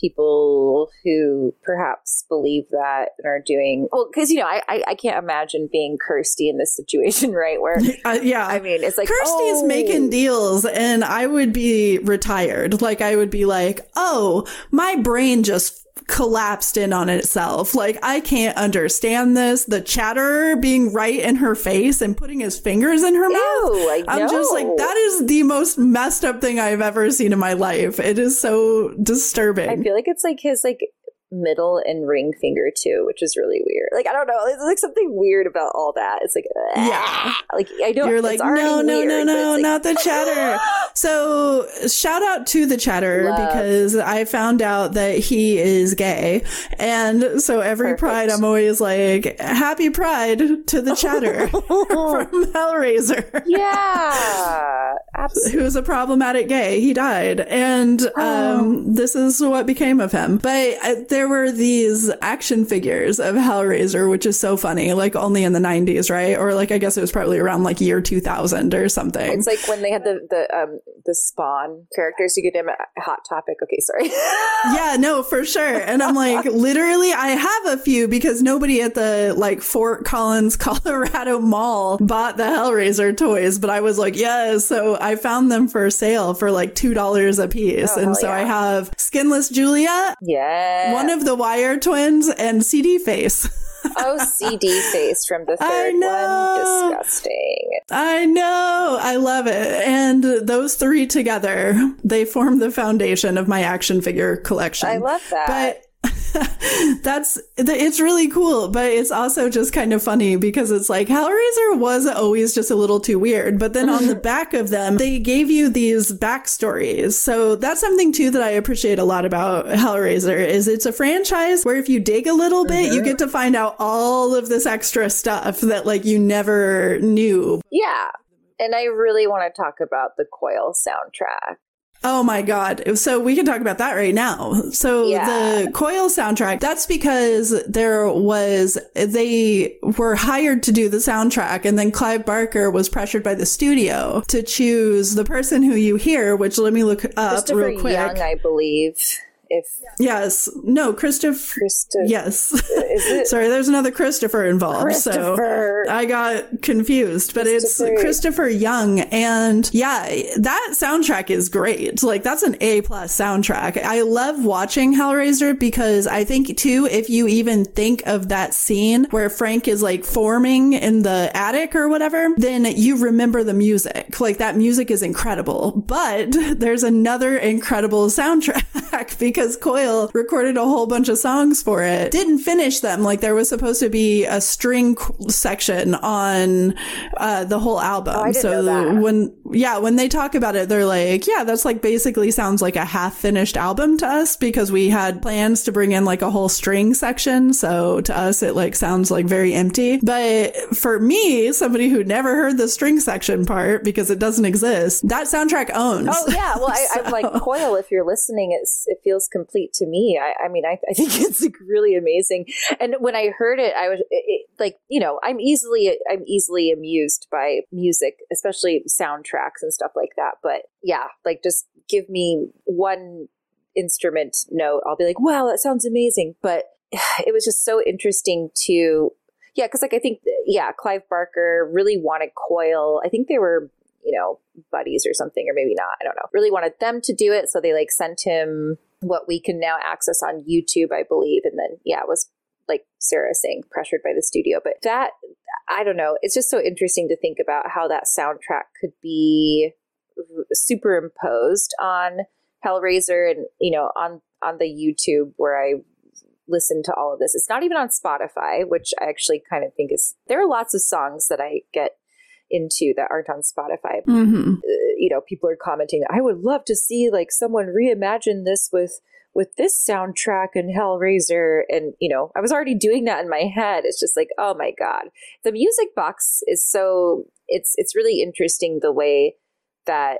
people who perhaps believe that and are doing well because you know I, I, I can't imagine being Kirsty in this situation right? Where uh, yeah. I mean it's like Kirsty's oh. making deals and I would be retired. Like I would be like oh my brain just collapsed in on itself. Like, I can't understand this. The chatter being right in her face and putting his fingers in her Ew, mouth. I'm just like, that is the most messed up thing I've ever seen in my life. It is so disturbing. I feel like it's like his like middle and ring finger too, which is really weird. Like I don't know, it's like something weird about all that. It's like yeah, like I don't. You're like no, no, weird, no, no, like, not the chatter. so shout out to the chatter Love. because I found out that he is gay, and so every Perfect. Pride I'm always like Happy Pride to the chatter from Hellraiser. Yeah, absolutely. Who was a problematic gay? He died, and oh. um, this is what became of him. But uh, there there were these action figures of Hellraiser, which is so funny, like only in the 90s, right? Or like, I guess it was probably around like year 2000 or something. It's like when they had the, the, um, the Spawn characters, you get him a hot topic. Okay, sorry. yeah, no, for sure. And I'm like, literally, I have a few because nobody at the like Fort Collins, Colorado mall bought the Hellraiser toys, but I was like, yeah. So I found them for sale for like $2 a piece. Oh, and so yeah. I have Skinless Julia. Yeah. One of the Wire twins and CD Face. oh, CD face from the third one. Disgusting. I know. I love it. And those three together, they form the foundation of my action figure collection. I love that. But that's it's really cool, but it's also just kind of funny because it's like Hellraiser was always just a little too weird, but then on the back of them, they gave you these backstories. So that's something too that I appreciate a lot about Hellraiser is it's a franchise where if you dig a little bit, mm-hmm. you get to find out all of this extra stuff that like you never knew. Yeah. And I really want to talk about the Coil soundtrack. Oh my God. So we can talk about that right now. So yeah. the Coil soundtrack, that's because there was, they were hired to do the soundtrack and then Clive Barker was pressured by the studio to choose the person who you hear, which let me look up real quick. Young, I believe if yes. No christopher Christopher yes. sorry there's another christopher involved so i got confused but it's christopher young and yeah that soundtrack is great. Like that's an a plus soundtrack. I love watching hellraiser because i think too if you even think of that scene where frank is like forming in the attic or whatever then you remember the music. Like that music is incredible. But there's another incredible soundtrack because because Coil recorded a whole bunch of songs for it. Didn't finish them. Like there was supposed to be a string section on uh, the whole album. Oh, so when yeah, when they talk about it, they're like, yeah, that's like basically sounds like a half finished album to us because we had plans to bring in like a whole string section. So to us, it like sounds like very empty. But for me, somebody who never heard the string section part because it doesn't exist, that soundtrack owns. Oh yeah, well I, am like Coil. If you're listening, it's it feels complete to me. I, I mean, I, I, think it's like really amazing. And when I heard it, I was it, like, you know, I'm easily I'm easily amused by music, especially soundtracks and stuff like that. But yeah, like just give me one instrument note, I'll be like, wow, that sounds amazing. But it was just so interesting to yeah, because like I think yeah, Clive Barker really wanted Coil. I think they were you know buddies or something, or maybe not. I don't know. Really wanted them to do it, so they like sent him what we can now access on YouTube, I believe. And then, yeah, it was like Sarah saying, pressured by the studio. But that, I don't know. It's just so interesting to think about how that soundtrack could be superimposed on Hellraiser and, you know, on, on the YouTube where I listen to all of this. It's not even on Spotify, which I actually kind of think is, there are lots of songs that I get into that aren't on Spotify. Mm-hmm. Uh, you know, people are commenting, I would love to see like someone reimagine this with with this soundtrack and Hellraiser. And, you know, I was already doing that in my head. It's just like, oh my God. The music box is so it's it's really interesting the way that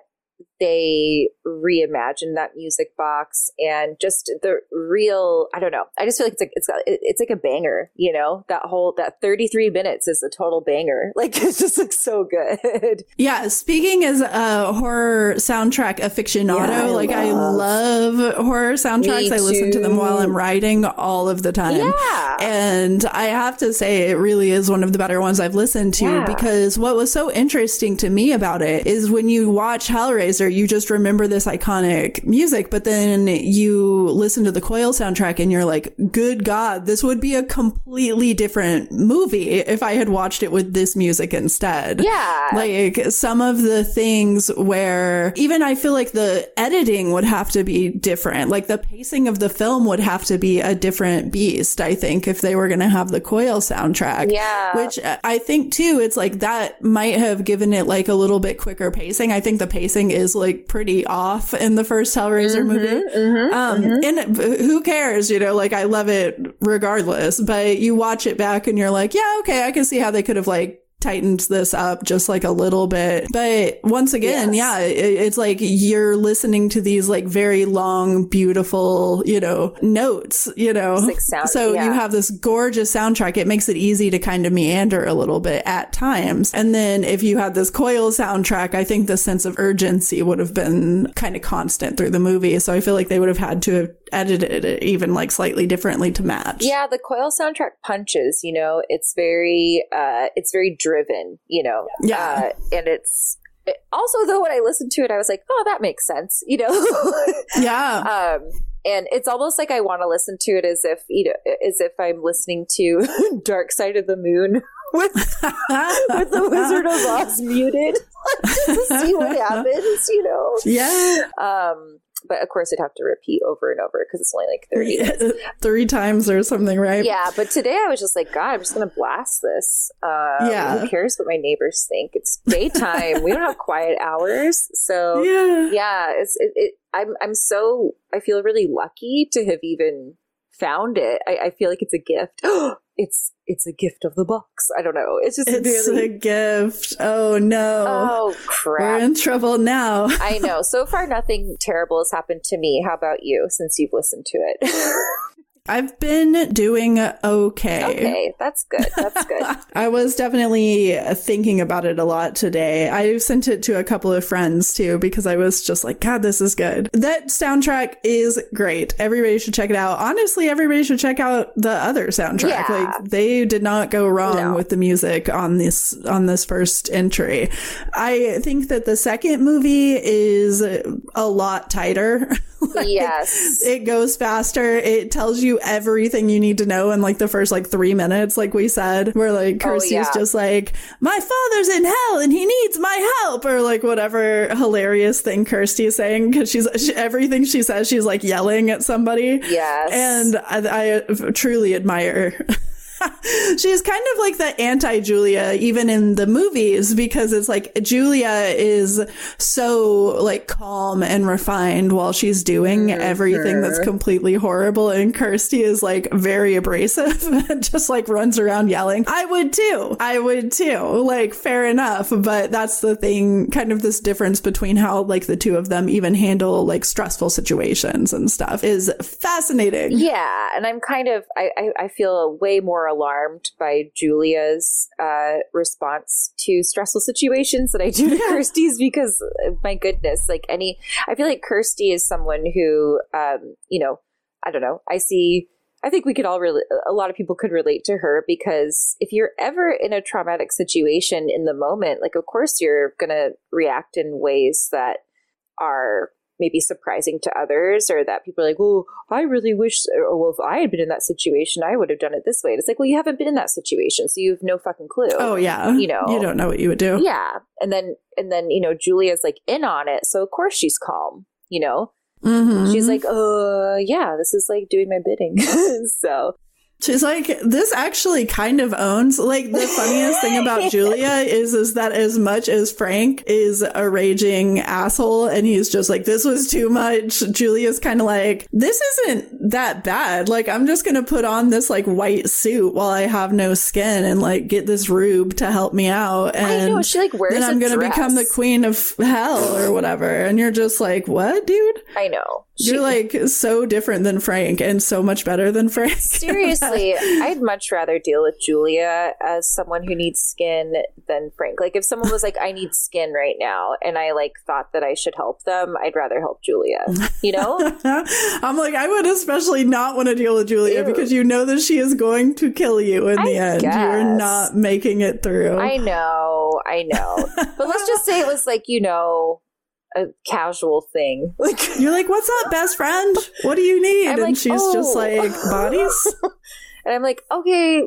they reimagined that music box and just the real i don't know. I just feel like it's like it's it's like a banger you know? That whole that 33 minutes is a total banger. Like it just looks so good. Yeah speaking as a horror soundtrack aficionado yeah, I like love. i love horror soundtracks. I listen to them while i'm writing all of the time. Yeah. And i have to say it really is one of the better ones i've listened to yeah. because what was so interesting to me about it is when you watch hellraiser you just remember this iconic music, but then you listen to the Coil soundtrack and you're like, good God, this would be a completely different movie if I had watched it with this music instead. Yeah. Like some of the things where even I feel like the editing would have to be different. Like the pacing of the film would have to be a different beast, I think, if they were going to have the Coil soundtrack. Yeah. Which uh, I think too, it's like that might have given it like a little bit quicker pacing. I think the pacing is like pretty off in the first Hellraiser mm-hmm, movie. Mm-hmm, um, mm-hmm. and who cares? You know, like I love it regardless, but you watch it back and you're like, yeah, okay, I can see how they could have like tightens this up just like a little bit. But once again, yes. yeah, it, it's like you're listening to these like very long, beautiful, you know, notes, you know. Sound, so yeah. you have this gorgeous soundtrack. It makes it easy to kind of meander a little bit at times. And then if you had this coil soundtrack, I think the sense of urgency would have been kind of constant through the movie. So I feel like they would have had to have edited it even like slightly differently to match. Yeah, the coil soundtrack punches, you know, it's very uh it's very driven, you know. Yeah. Uh, and it's it, also though when I listened to it I was like, "Oh, that makes sense." You know. yeah. Um and it's almost like I want to listen to it as if you know as if I'm listening to Dark Side of the Moon with with the Wizard of Oz muted to see what happens, you know. Yeah. Um but of course it'd have to repeat over and over because it's only like 30 minutes. three times or something right? Yeah but today i was just like god i'm just gonna blast this. Uh, yeah. who cares what my neighbors think? It's daytime. We don't have quiet hours. So yeah. yeah it's it, it, i'm i'm so i feel really lucky to have even found it. I, I feel like it's a gift. It's it's a gift of the box. I don't know. It's just it's really... a gift. Oh no. Oh crap. We're in trouble now. I know. So far nothing terrible has happened to me. How about you since you've listened to it? I've been doing okay. Okay, that's good. That's good. I was definitely thinking about it a lot today. I sent it to a couple of friends too because I was just like, God, this is good. That soundtrack is great. Everybody should check it out. Honestly, everybody should check out the other soundtrack. Yeah. Like they did not go wrong No. with the music on this on this first entry. I think that the second movie is a lot tighter. Like, yes. it goes faster. It tells you everything you need to know in like the first like three minutes, like we said, where like Oh, Kirsty's yeah. just like, my father's in hell and he needs my help, or like whatever hilarious thing Kirsty is saying because she's she, everything she says, she's like yelling at somebody. Yes. And I, I truly admire. She's kind of like the anti Julia, even in the movies, because it's like Julia is so like calm and refined while she's doing mm-hmm. everything that's completely horrible. And Kirsty is like very abrasive and just like runs around yelling. I would too. I would too. Like, fair enough. But that's the thing, kind of this difference between how like the two of them even handle like stressful situations and stuff is fascinating. Yeah, and I'm kind of I, I, I feel way more alarmed by Julia's uh, response to stressful situations than I do to Kirsty's because my goodness, like any I feel like Kirsty is someone who um, you know, I don't know. I see I think we could all really a lot of people could relate to her because if you're ever in a traumatic situation in the moment, like of course you're going to react in ways that are maybe surprising to others or that people are like, well, I really wish, or well, if I had been in that situation, I would have done it this way. And it's like, well, you haven't been in that situation, so you have no fucking clue. Oh yeah, You know. you don't know what you would do. Yeah. And then, and then, you know, Julia's like in on it. So of course she's calm, you know? Mhm. She's like, uh, yeah, this is like doing my bidding. so She's like, this actually kind of owns. Like the funniest thing about Julia is, is that as much as Frank is a raging asshole and he's just like, this was too much. Julia's kind of like, this isn't that bad. Like, I'm just going to put on this like white suit while I have no skin and like get this rube to help me out. And I know she like wears then I'm going to dress. become the queen of hell or whatever. And you're just like, what, dude? I know. She- You're like so different than Frank and so much better than Frank. Seriously, I'd much rather deal with Julia as someone who needs skin than Frank. Like if someone was like, I need skin right now and I like thought that I should help them, I'd rather help Julia. You know? I'm like, I would especially not want to deal with Julia Ew. because you know that she is going to kill you in the I end. You're not making it through. I know, I know. But let's just say it was like, you know, a casual thing. Like You're like, what's up, best friend? What do you need? I'm and like, she's just "Oh." like, bodies? and I'm like, okay,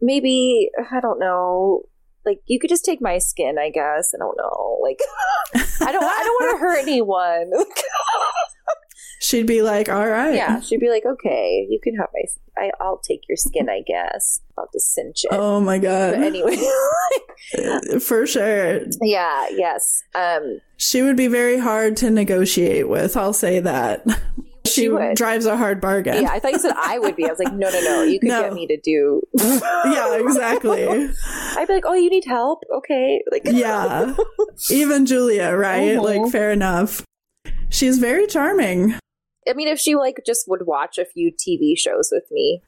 maybe I don't know. Like you could just take my skin, I guess. I don't know. Like I don't I don't want to hurt anyone. She'd be like, all right. yeah, she'd be like, okay, you can have my. I, I'll take your skin, I guess. I'll just cinch it. Oh my but God. anyway, For sure. yeah, yes. Um, She would be very hard to negotiate with. I'll say that. She, She would. drives a hard bargain. yeah, I thought you said I would be. I was like, no, no, no. You could No. get me to do. yeah, exactly. I'd be like, oh, you need help? Okay, like, Yeah. Even Julia, right? Mhm. Like, fair enough. She's very charming. I mean, if she like just would watch a few TV shows with me,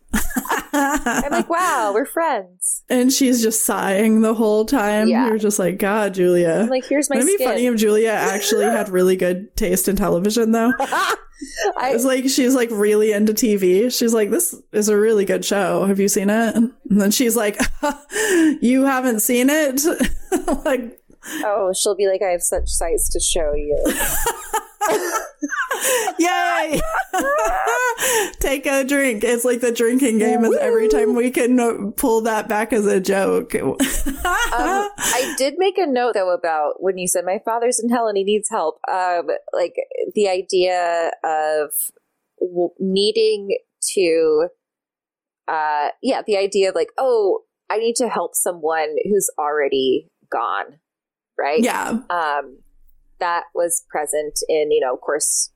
I'm like, wow, we're friends. and she's just sighing the whole time. Yeah. You're just like, God, Julia. I'm like, here's my Wouldn't be funny if Julia actually had really good taste in television, though? I, It's like she's like really into TV. She's like, this is a really good show. Have you seen it? And then she's like, you haven't seen it? like, oh, she'll be like, I have such sights to show you. Yay! Take a drink. It's like the drinking game is every time we can pull that back as a joke. Um, I did make a note though about when you said my father's in hell and he needs help. Um, like the idea of w- needing to, uh, yeah, the idea of like, oh, I need to help someone who's already gone, right? yeah. um, that was present in you know of course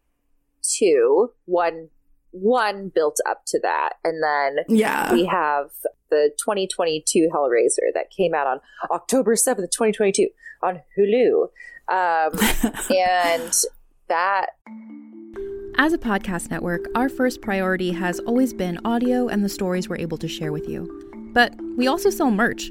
two one one built up to that and then Yeah. we have the 2022 hellraiser that came out on october 7th 2022 on hulu um, and that As a podcast network, our first priority has always been audio and the stories we're able to share with you. But we also sell merch,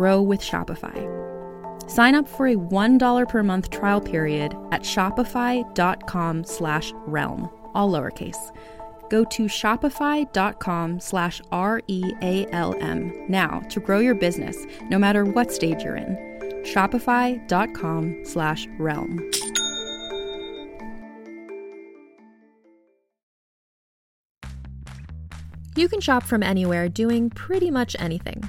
grow with Shopify. Sign up for a $1 per month trial period at shopify.com slash realm, all lowercase. Go to shopify.com slash R-E-A-L-M now to grow your business, no matter what stage you're in. Shopify.com slash realm. You can shop from anywhere doing pretty much anything.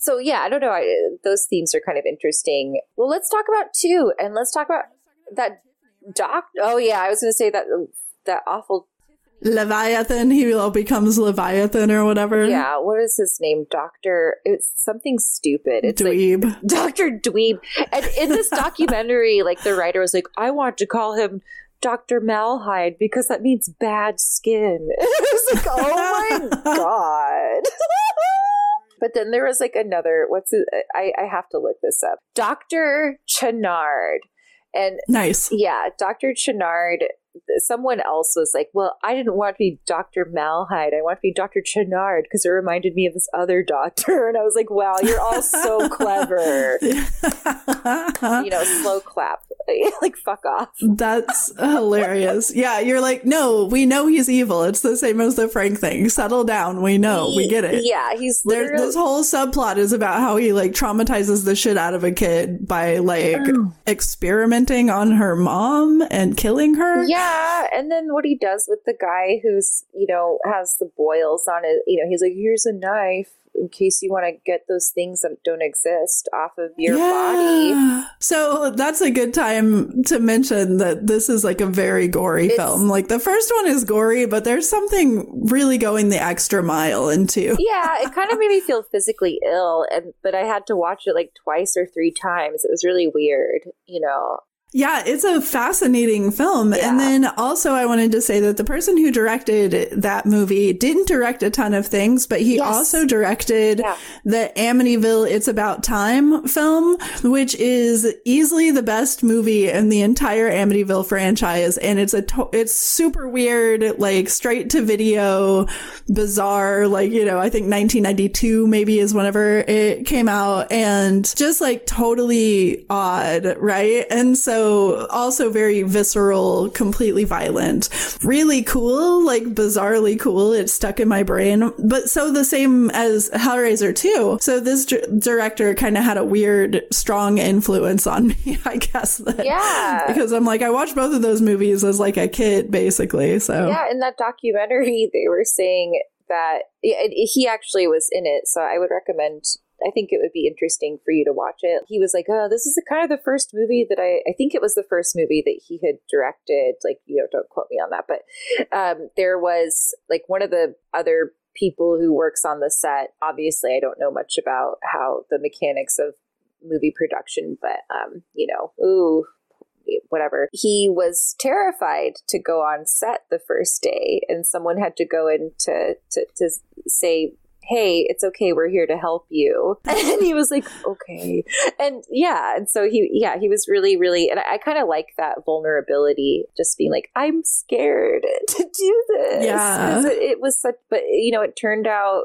So yeah, I don't know. I, those themes are kind of interesting. Well, let's talk about two, and let's talk about that doc. Oh yeah, I was going to say that that awful Leviathan. He all becomes Leviathan or whatever. Yeah, what is his name? Doctor. It's something stupid. It's Dweeb. like Doctor Dweeb. And in this documentary, like the writer was like, I want to call him Doctor Malahide because that means bad skin. it was like, oh my god. But then there was like another, what's it? I, I have to look this up. Dr. Channard. And nice. Yeah, Dr. Channard someone else was like, "Well, I didn't want to be Doctor Malhide. I want to be Doctor Channard because it reminded me of this other doctor." And I was like, "Wow, you're all so clever." you know, slow clap, like fuck off. That's hilarious. Yeah, you're like, no, we know he's evil. It's the same as the Frank thing. Settle down. We know. He, we get it. Yeah, he's there. This whole subplot is about how he like traumatizes the shit out of a kid by like Oh. experimenting on her mom and killing her. Yeah, and then what he does with the guy who's, you know, has the boils on it, you know, he's like, here's a knife in case you want to get those things that don't exist off of your body. So that's a good time to mention that this is like a very gory It's- film. Like the first one is gory, but there's something really going the extra mile into. yeah, it kind of made me feel physically ill, and but I had to watch it like twice or three times. It was really weird, you know. Yeah, it's a fascinating film. Yeah. And then also I wanted to say that the person who directed that movie didn't direct a ton of things, but he Yes. also directed Yeah. the Amityville It's About Time film, which is easily the best movie in the entire Amityville franchise. And it's a, to- it's super weird, like straight to video, bizarre, like, you know, I think 1992 maybe is whenever it came out and just like totally odd, right? And so also very visceral, completely violent, really cool, like bizarrely cool. It's stuck in my brain. But so the same as Hellraiser 2. So this d- director kind of had a weird, strong influence on me, I guess. That, Yeah. Because I'm like, I watched both of those movies as like a kid, basically. So Yeah, in that documentary, they were saying that it, he actually was in it, so I would recommend. I think it would be interesting for you to watch it. He was like, "Oh, this is the, kind of the first movie that I. I think it was the first movie that he had directed. Like, you know, don't quote me on that, but um, there was like one of the other people who works on the set. Obviously, I don't know much about how the mechanics of movie production, but um, you know, ooh, whatever. He was terrified to go on set the first day, and someone had to go in to to, to say. Hey, it's okay. We're here to help you. And he was like, okay. And yeah. And so he, yeah, he was really, really, and I, I kind of like that vulnerability, just being like, I'm scared to do this. Yeah. It, it was such, but you know, it turned out,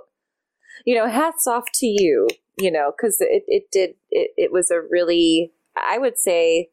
you know, hats off to you, you know, because it, it did, it, it was a really, I would say,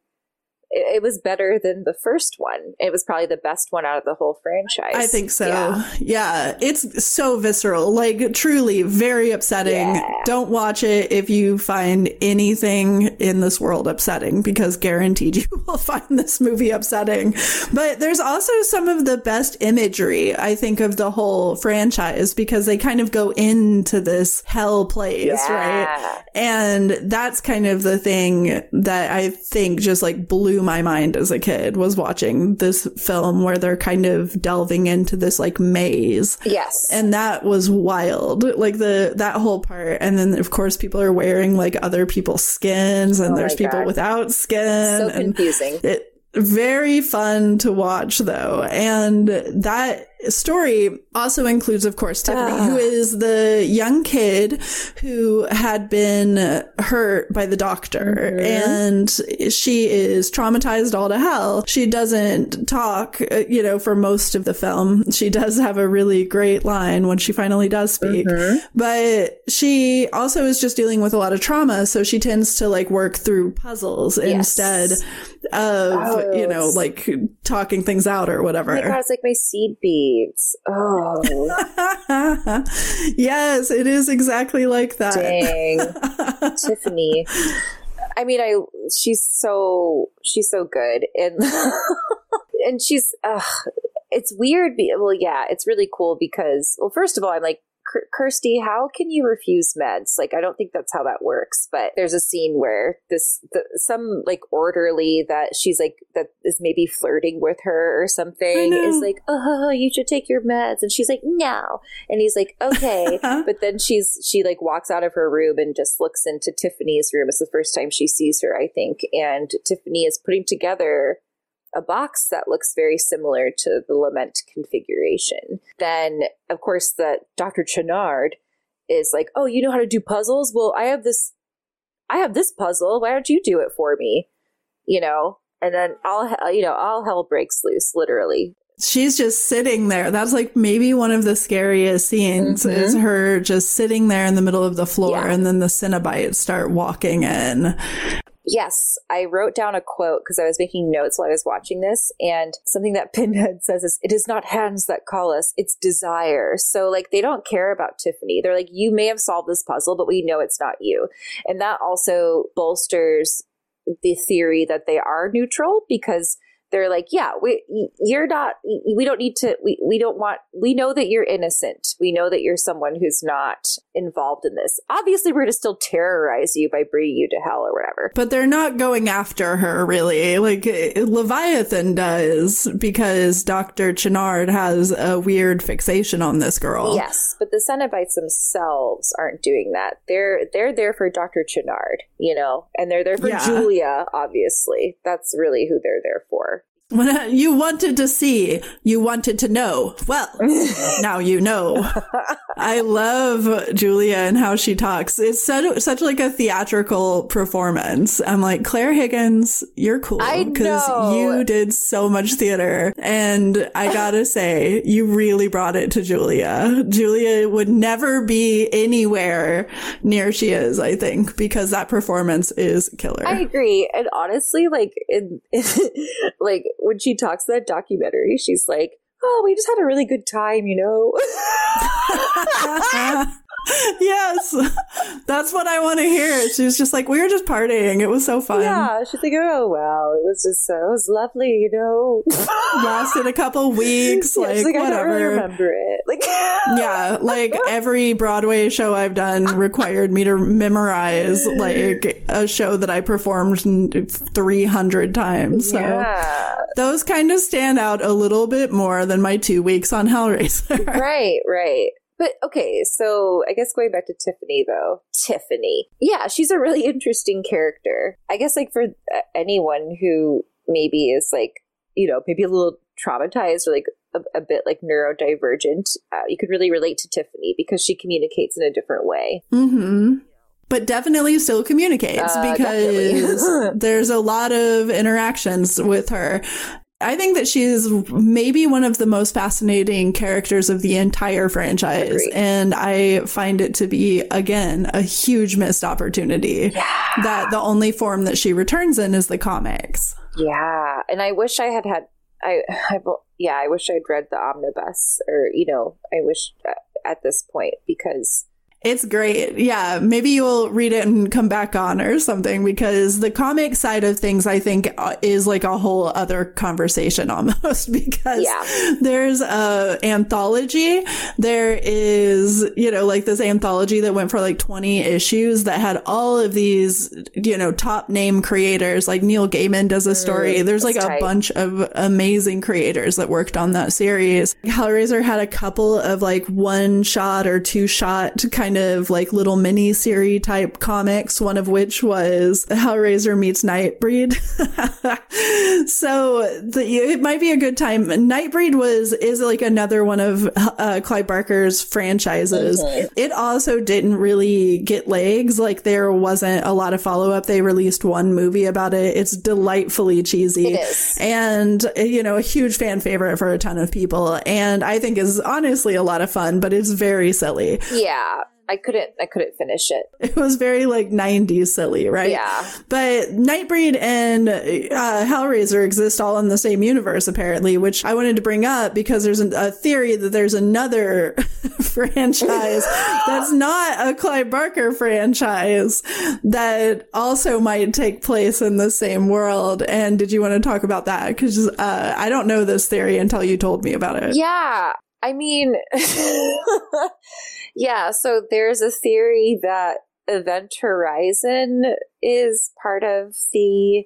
it, it was better than the first one. It was probably the best one out of the whole franchise. I think so. Yeah. yeah. It's so visceral. Like truly very upsetting. Yeah. Don't watch it if you find anything in this world upsetting because guaranteed you will find this movie upsetting. But there's also some of the best imagery, I think, of the whole franchise because they kind of go into this hell place, yeah. right? And that's kind of the thing that I think just like blew my mind as a kid was watching this film where they're kind of delving into this like maze. Yes. And that was wild. Like the, that whole part. And then of course people are wearing like other people's skins and oh there's people without skin. So confusing. It, very fun to watch though. And that story also includes, of course, Tiffany, uh. who is the young kid who had been hurt by the doctor mm-hmm. and she is traumatized all to hell. She doesn't talk, uh, you know, for most of the film. She does have a really great line when she finally does speak, mm-hmm. but she also is just dealing with a lot of trauma. So she tends to like work through puzzles yes. instead of, oh, you know, like talking things out or whatever. Oh my God, it's like my seed beads. Oh. yes, it is exactly like that. Dang. Tiffany. I mean, I she's so she's so good and and she's uh, it's weird. Be, well, yeah, it's really cool because well, first of all, I'm like Kirsty, how can you refuse meds? Like, I don't think that's how that works. But there's a scene where this, the, some like orderly that she's like, that is maybe flirting with her or something is like, oh, you should take your meds. And she's like, no. And he's like, okay. Uh-huh. but then she's, she like walks out of her room and just looks into Tiffany's room. It's the first time she sees her, I think. And Tiffany is putting together a box that looks very similar to the lament configuration. Then, of course, the Dr. Channard is like, "Oh, you know how to do puzzles? Well, I have this I have this puzzle. Why don't you do it for me?" You know? And then all you know, all hell breaks loose literally. She's just sitting there. That's like maybe one of the scariest scenes mm-hmm. is her just sitting there in the middle of the floor yeah. and then the Cenobites start walking in. Yes, I wrote down a quote because I was making notes while I was watching this, and something that Pinhead says is, "It is not hands that call us; it's desire." So, like, they don't care about Tiffany. They're like, "You may have solved this puzzle, but we know it's not you," and that also bolsters the theory that they are neutral because they're like, yeah, we, you're not, we don't need to, we, we don't want, we know that you're innocent. We know that you're someone who's not involved in this. Obviously, we're going to still terrorize you by bringing you to hell or whatever. But they're not going after her really. Like eh, Leviathan does because Dr. Channard has a weird fixation on this girl. Yes. But the Cenobites themselves aren't doing that. They're, they're there for Dr. Channard, you know, and they're there for yeah. Julia, obviously. That's really who they're there for. you wanted to see, you wanted to know. Well, now you know. I love Julia and how she talks. It's such, such like a theatrical performance. I'm like, Clare Higgins, you're cool. Because you did so much theater. And I gotta say, you really brought it to Julia. Julia would never be anywhere near she is, I think, because that performance is killer. I agree. And honestly, like, in, in like, when she talks that documentary, she's like, "Oh, we just had a really good time, you know." yes, that's what I want to hear. She was just like, we were just partying. It was so fun. Yeah, she's like, oh wow, it was just so it was lovely, you know. Lasted a couple weeks, yeah, like, like, whatever. Really remember it. Like, yeah, like every Broadway show I've done required me to memorize like a show that I performed three hundred times. So yeah. those kind of stand out a little bit more than my two weeks on Hellraiser. right, right. But okay, so I guess going back to Tiffany though, Tiffany. Yeah, she's a really interesting character. I guess like for anyone who maybe is like, you know, maybe a little traumatized or like a, a bit like neurodivergent, uh, you could really relate to Tiffany because she communicates in a different way. hmm but definitely still communicates uh, because there's a lot of interactions with her. I think that she is maybe one of the most fascinating characters of the entire franchise. Agreed. And I find it to be, again, a huge missed opportunity yeah. that the only form that she returns in is the comics. Yeah, and I wish I had had I, I yeah, I wish I'd read the omnibus, or you know, I wish uh, at this point because it's great. Yeah. Maybe you'll read it and come back on or something because the comic side of things, I think, uh, is like a whole other conversation almost because yeah. there's a anthology. There is, you know, like this anthology that went for like 20 issues that had all of these, you know, top name creators like Neil Gaiman does a story. Mm, there's like a bunch of amazing creators that worked on that series. Hellraiser had a couple of like one shot or two shot kind kind of like little mini series type comics, one of which was Hellraiser meets Nightbreed. so the, it might be a good time. Nightbreed was, is like another one of uh, Clive Barker's franchises. Okay. It also didn't really get legs. Like there wasn't a lot of follow up. They released one movie about it. It's delightfully cheesy and, you know, a huge fan favorite for a ton of people. And I think is honestly a lot of fun, but it's very silly. Yeah. I couldn't I couldn't finish it. It was very like 90s silly, right? Yeah. But Nightbreed and uh, Hellraiser exist all in the same universe apparently, which I wanted to bring up because there's an, a theory that there's another franchise that's not a Clive Barker franchise that also might take place in the same world. And did you want to talk about that? Because uh, I don't know this theory until you told me about it. Yeah. I mean, yeah, so there's a theory that Event Horizon is part of the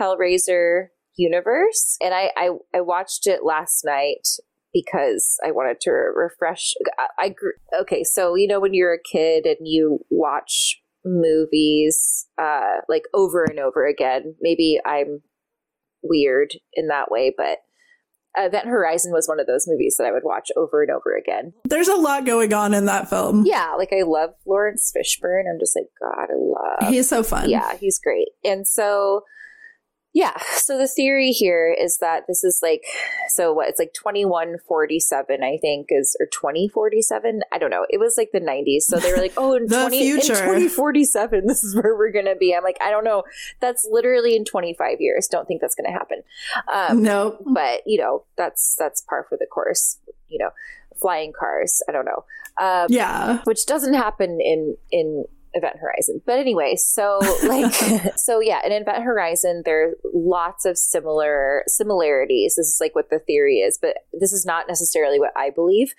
Hellraiser universe. And I, I, I watched it last night because I wanted to refresh. I, I okay, so you know when you're a kid and you watch movies uh, like over and over again. Maybe I'm weird in that way, but Uh, Event Horizon was one of those movies that I would watch over and over again. There's a lot going on in that film. Yeah, like I love Laurence Fishburne. I'm just like, God, I love. He's so fun. Yeah, he's great. And so yeah. So the theory here is that this is like, so what? It's like 2147, I think, is, or 2047. I don't know. It was like the 90s. So they were like, oh, in, 20, in 2047, this is where we're going to be. I'm like, I don't know. That's literally in 25 years. Don't think that's going to happen. Um, no. But, you know, that's, that's par for the course, you know, flying cars. I don't know. Um, yeah. Which doesn't happen in, in, Event Horizon. But anyway, so like so yeah, in Event Horizon there are lots of similar similarities. This is like what the theory is, but this is not necessarily what I believe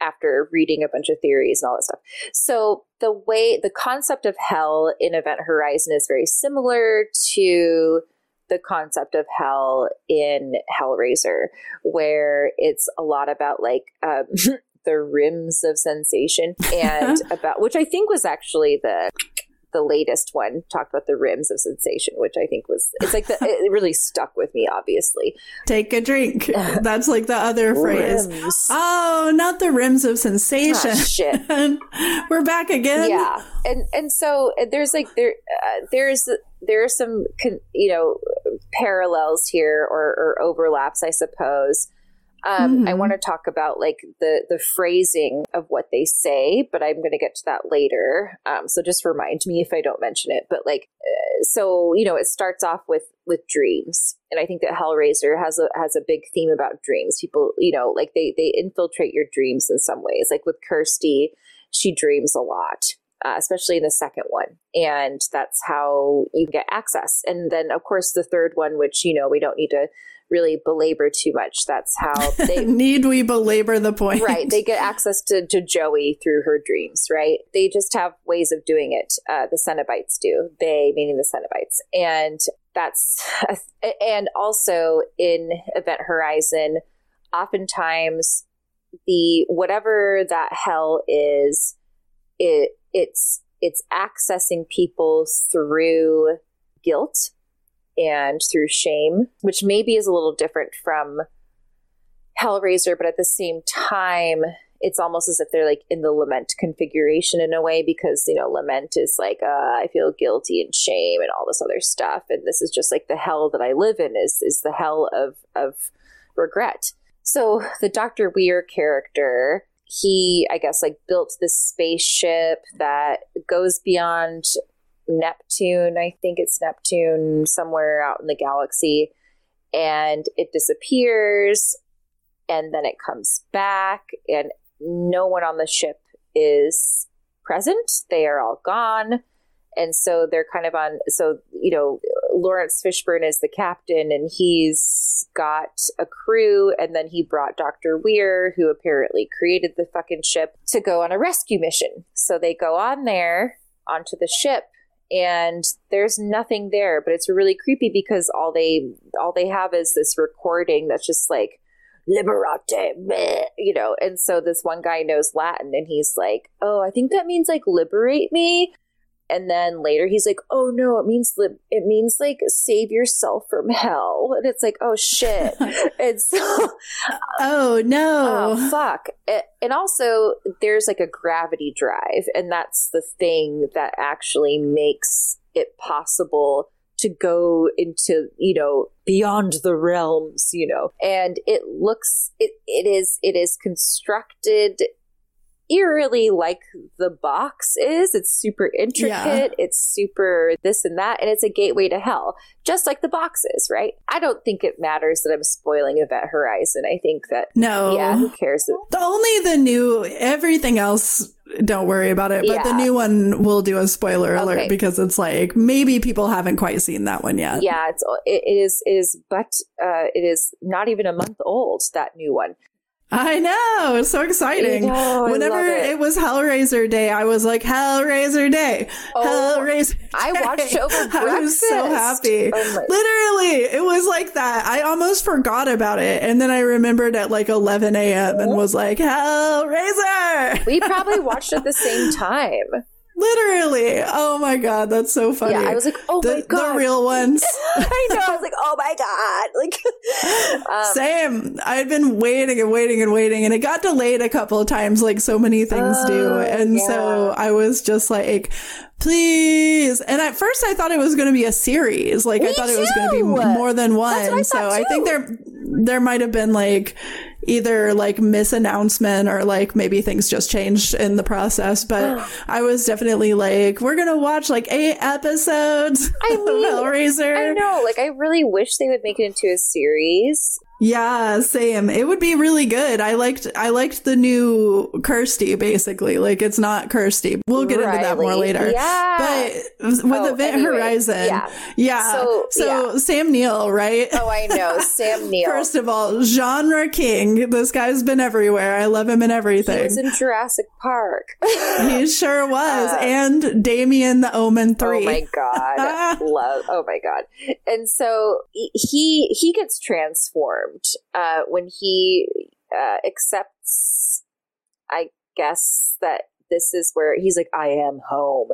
after reading a bunch of theories and all that stuff. So the way the concept of hell in Event Horizon is very similar to the concept of hell in Hellraiser, where it's a lot about like um, the rims of sensation and about which I think was actually the the latest one talked about the rims of sensation, which I think was it's like the, it really stuck with me. Obviously, take a drink. That's like the other phrase. Rims. Oh, not the rims of sensation. Ah, shit, we're back again. Yeah, and and so there's like there uh, there's there are some you know parallels here or, or overlaps, I suppose. Um, mm-hmm. I want to talk about like the the phrasing of what they say, but I'm going to get to that later. Um, so just remind me if I don't mention it. But like, uh, so you know, it starts off with with dreams, and I think that Hellraiser has a has a big theme about dreams. People, you know, like they they infiltrate your dreams in some ways. Like with Kirsty, she dreams a lot. Uh, especially in the second one. And that's how you get access. And then, of course, the third one, which, you know, we don't need to really belabor too much. That's how they need we belabor the point. Right. They get access to, to Joey through her dreams, right? They just have ways of doing it. Uh, the Cenobites do. They, meaning the Cenobites. And that's, and also in Event Horizon, oftentimes the, whatever that hell is, it, it's, it's accessing people through guilt and through shame, which maybe is a little different from Hellraiser, but at the same time, it's almost as if they're like in the lament configuration in a way because you know lament is like uh, I feel guilty and shame and all this other stuff, and this is just like the hell that I live in is is the hell of of regret. So the Doctor Weir character, he I guess like built this spaceship that goes beyond Neptune. I think it's Neptune somewhere out in the galaxy. And it disappears and then it comes back, and no one on the ship is present. They are all gone. And so they're kind of on. So, you know, Laurence Fishburne is the captain, and he's got a crew. And then he brought Dr. Weir, who apparently created the fucking ship, to go on a rescue mission. So they go on there onto the ship and there's nothing there but it's really creepy because all they all they have is this recording that's just like liberate me, you know. And so this one guy knows Latin and he's like, oh, I think that means like liberate me. And then later he's like, oh no, it means li- it means like save yourself from hell. And it's like, oh shit. and so, oh no, oh fuck. And also, there's like a gravity drive, and that's the thing that actually makes it possible to go into you know beyond the realms you know and it looks it, it is it is constructed eerily like the box is. It's super intricate. Yeah. It's super this and that. And it's a gateway to hell, just like the box is, right? I don't think it matters that I'm spoiling Event Horizon. I think that, no. Yeah, who cares? The only the new, everything else don't worry about it. But yeah. the new one will do a spoiler alert okay. because it's like maybe people haven't quite seen that one yet. Yeah, it's it is it is, but uh, it is not even a month old. That new one. I know. It's so exciting. Know, Whenever it. it. was Hellraiser Day, I was like, Hellraiser Day. Oh, Hellraiser Day. I watched over breakfast. I was so happy. Oh Literally, it was like that. I almost forgot about it. And then I remembered at like 11 a.m. and oh. was like, Hellraiser. We probably watched at the same time. Literally. Oh my god, that's so funny. Yeah, I was like, oh the, my god, the real ones. I know. I was like, oh my god, like um, same. I had been waiting and waiting and waiting, and it got delayed a couple of times, like so many things do. Oh, and yeah. so I was just like, please. And at first, I thought it was going to be a series. Like Me I thought too. it was going to be more than one. I so I think there there might have been like either like misannouncement or like maybe things just changed in the process. But I was definitely like, we're gonna watch like eight episodes I mean, of Hellraiser. I know, like I really wish they would make it into a series. Yeah, same. It would be really good. I liked I liked the new Kirsty basically. Like it's not Kirsty. We'll get Riley. into that more later. Yeah. But with oh, Event anyway, Horizon. Yeah. Yeah. So, so yeah. Sam Neill, right? Oh, I know. Sam Neill. First of all, genre king. This guy's been everywhere. I love him in everything. He was in Jurassic Park. he sure was. Uh, and Damien the Omen 3. Oh my god. love. Oh my god. And so he he gets transformed uh, when he uh, accepts, I guess, that this is where he's like, I am home.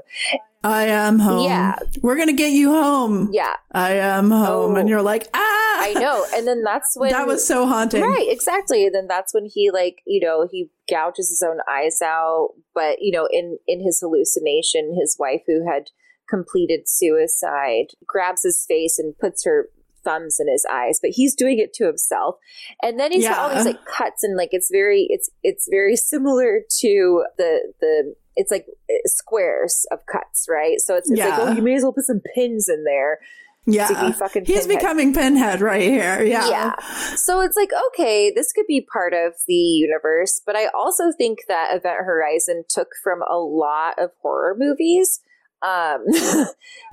I am home. Yeah. We're going to get you home. Yeah. I am home. Oh. And you're like, ah. I know. And then that's when. that was so haunting. Right. Exactly. And then that's when he, like, you know, he gouges his own eyes out. But, you know, in, in his hallucination, his wife, who had completed suicide, grabs his face and puts her thumbs in his eyes, but he's doing it to himself. And then he's yeah. got all these like cuts and like it's very it's it's very similar to the the it's like eh, squares of cuts, right? So it's, it's yeah. like, oh, you may as well put some pins in there. Yeah. Be He's becoming pinhead right here. Yeah. Yeah. So it's like, okay, this could be part of the universe, but I also think that Event Horizon took from a lot of horror movies. Um,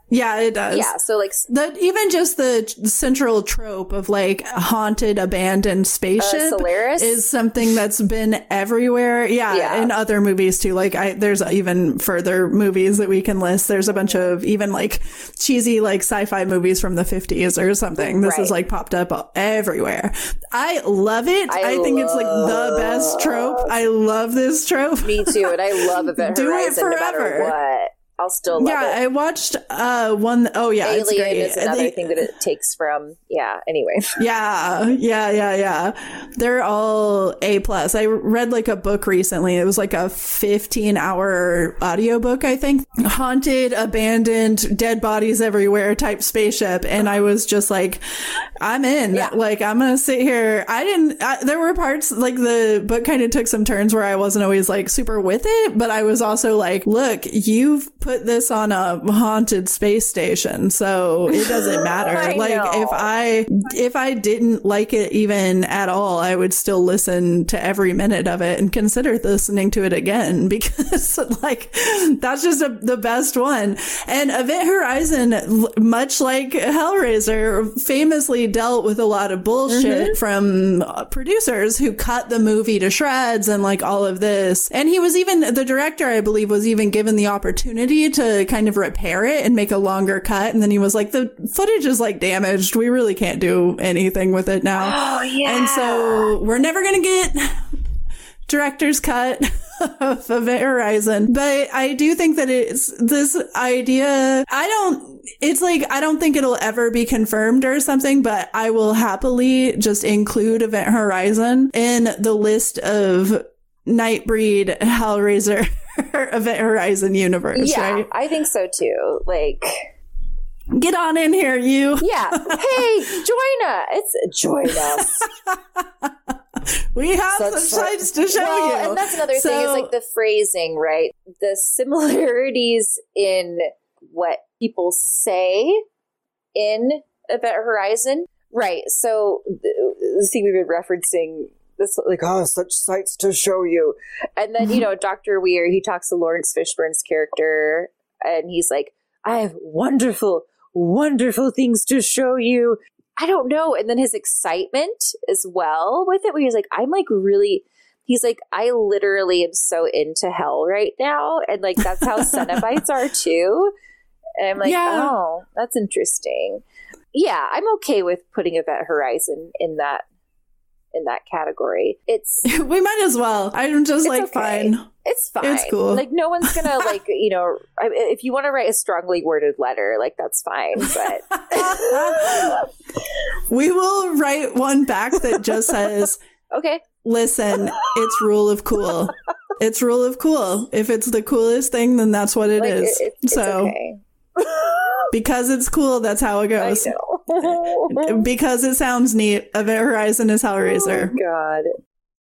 Yeah, it does. Yeah, so like the even just the central trope of like haunted abandoned spaceship uh, Solaris is something that's been everywhere. Yeah, yeah, in other movies too. Like I there's even further movies that we can list. There's a bunch of even like cheesy like sci-fi movies from the 50s or something. This right. is like popped up everywhere. I love it. I, I think it's like the best trope. I love this trope. Me too, and I love Event Do it forever. no matter what. I'll still love yeah, it. I watched uh one oh yeah, Alien it's great. is another they, thing that it takes from yeah, anyway. Yeah, yeah, yeah, yeah. They're all A plus. I read like a book recently. It was like a 15 hour audiobook, I think. Haunted, abandoned, dead bodies everywhere type spaceship. And I was just like, I'm in. Yeah. Like, I'm gonna sit here. I didn't, I, there were parts like the book kind of took some turns where I wasn't always like super with it, but I was also like, look, you've put this on a haunted space station, so it doesn't matter. Like know. if I if I didn't like it even at all, I would still listen to every minute of it and consider listening to it again because like that's just a, the best one. And Event Horizon, much like Hellraiser, famously dealt with a lot of bullshit from uh, producers who cut the movie to shreds and like all of this. And he was even the director, I believe, was even given the opportunity to kind of repair it and make a longer cut. And then he was like, the footage is like damaged. We really can't do anything with it now. Oh yeah. And so we're never going to get director's cut of Event Horizon. But I do think that it's this idea. I don't, it's like, I don't think it'll ever be confirmed or something, but I will happily just include Event Horizon in the list of Nightbreed Hellraiser Event Horizon universe, yeah, right? I think so too. Like, Get on in here, you. yeah. hey, join us. It's join us. We have Such some sights to show well, you. and that's another thing is like the phrasing, right? The similarities in what people say in Event Horizon, right? So, the thing we've been referencing this, like, oh, such sights to show you, and then you know, Doctor Weir, he talks to Laurence Fishburne's character, and he's like, I have wonderful, wonderful things to show you. I don't know. And then his excitement as well with it, where he's like, I'm like really, he's like, I literally am so into hell right now. And like, that's how Cenobites are too. And I'm like, Yeah. oh, that's interesting. Yeah, I'm okay with putting Event Horizon in that in that category. It's we might as well. I'm just like, okay. fine. it's fine. It's cool. Like no one's gonna like you know if you want to write a strongly worded letter, like that's fine. But we will write one back that just says, okay, listen, it's rule of cool. It's rule of cool. If it's the coolest thing, then that's what it like, is. it- it- so okay. Because it's cool, that's how it I goes. Because it sounds neat, Event Horizon is Hellraiser. Oh, God.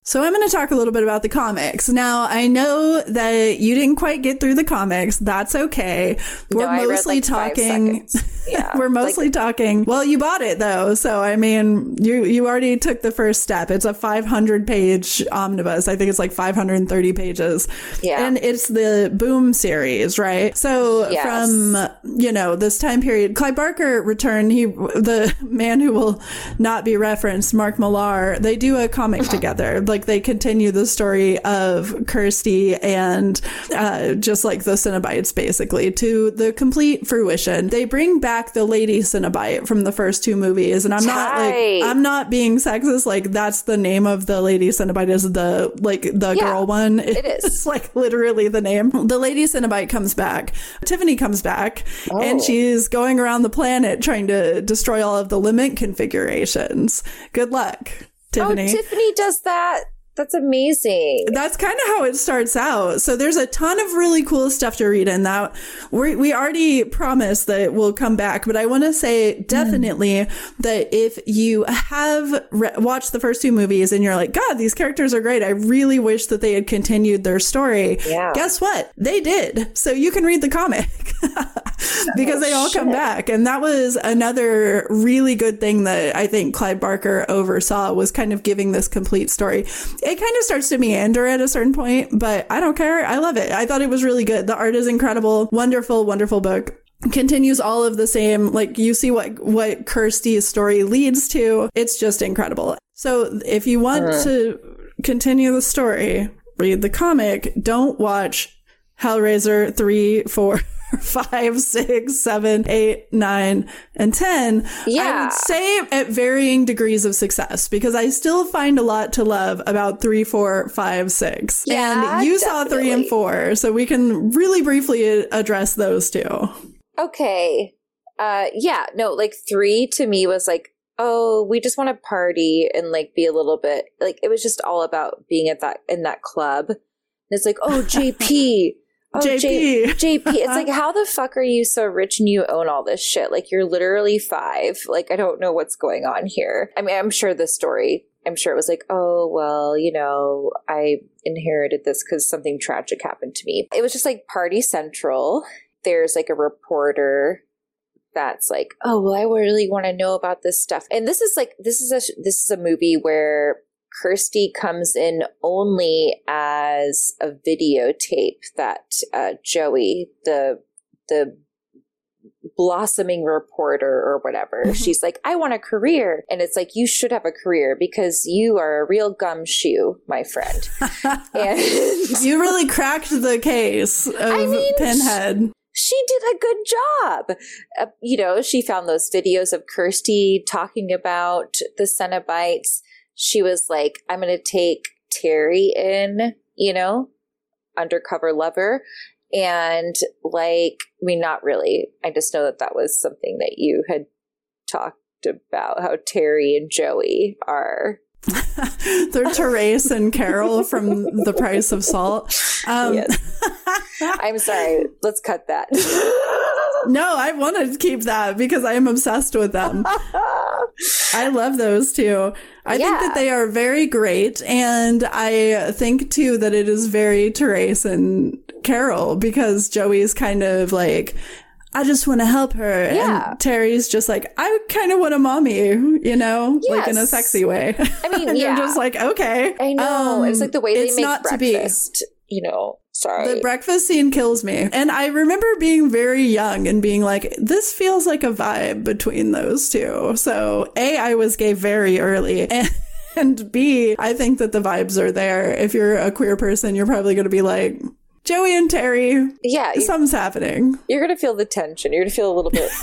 So I'm going to talk a little bit about the comics. Now, I know that you didn't quite get through the comics. That's okay. We're No, mostly like, talking. Yeah, We're like- mostly talking. Well, you bought it though, so I mean, you you already took the first step. It's a 500 page omnibus. I think it's like 530 pages. Yeah. and it's the Boom series, right? So Yes. from you know this time period, Clive Barker returned. He the man who will not be referenced, Mark Millar. They do a comic together. Like they continue the story of Kirsty and uh, just like the Cenobites, basically to the complete fruition. They bring back the lady Cenobite from the first two movies, and I'm not like I'm not being sexist. Like that's the name of the lady Cenobite is the like the Yeah, girl one. it is. It's like literally the name. The lady Cenobite comes back. Tiffany comes back, and Oh. she's going around the planet trying to destroy all of the lament configurations. Good luck, Oh, Tiffany. Oh, Tiffany does that. That's amazing. That's kind of how it starts out. So there's a ton of really cool stuff to read in that. We we already promised that we'll come back, but I want to say definitely that if you have re- watched the first two movies and you're like, God, these characters are great. I really wish that they had continued their story. Yeah. Guess what? They did. So you can read the comic because they all come back. And that was another really good thing that I think Clive Barker oversaw was kind of giving this complete story. It kind of starts to meander at a certain point, but I don't care. I love it. I thought it was really good. The art is incredible. Wonderful, wonderful book continues all of the same like you see what what Kirsty's story leads to it's just incredible so if you want to continue the story read the comic don't watch Hellraiser 3 4 5 6 7 8 9 and 10 I Yeah. would say at varying degrees of success because I still find a lot to love about 3 4 5 6 Yeah, and you saw 3 and 4 so we can really briefly address those two Okay. Uh yeah, no, like 3 to me was like, oh, we just want to party and like be a little bit like it was just all about being at that in that club. And it's like, oh, JP. Oh, J- JP. JP. It's like, uh-huh. how the fuck are you so rich and you own all this shit? Like, you're literally five. Like, I don't know what's going on here. I mean, I'm sure the story, I'm sure it was like, oh, well, you know, I inherited this because something tragic happened to me. It was just like party central. there's like a reporter that's like, oh well, I really want to know about this stuff. And this is like this is a this is a movie where Kirsty comes in only as a videotape that uh, Joey, the the blossoming reporter or whatever. Mm-hmm. She's like, I want a career. And it's like, you should have a career because you are a real gumshoe, my friend. and you really cracked the case of I mean, Pinhead. She did a good job. Uh, you know, she found those videos of Kirsty talking about the Cenobites. She was like, I'm going to take Terry in, you know, undercover lover and like, I mean, not really. I just know that that was something that you had talked about how Terry and Joey are. They're Therese and Carol from The Price of Salt. Um, yes. I'm sorry. Let's cut that. no, I want to keep that because I am obsessed with them. I love those too. I yeah. think that they are very great. And I think too that it is very Therese and Carol because Joey's kind of like, I just want to help her. Yeah. And Terry's just like, I kind of want a mommy, you know, yes. like in a sexy way. I mean, and yeah. you're just like, okay. I know. Um, it's like the way it's they make breakfast, you know, sorry. The breakfast scene kills me. And I remember being very young and being like, this feels like a vibe between those two. So A, I was gay very early. And and B, I think that the vibes are there. If you're a queer person, you're probably going to be like, Joey and Terry. Yeah. Something's happening. You're going to feel the tension. You're going to feel a little bit.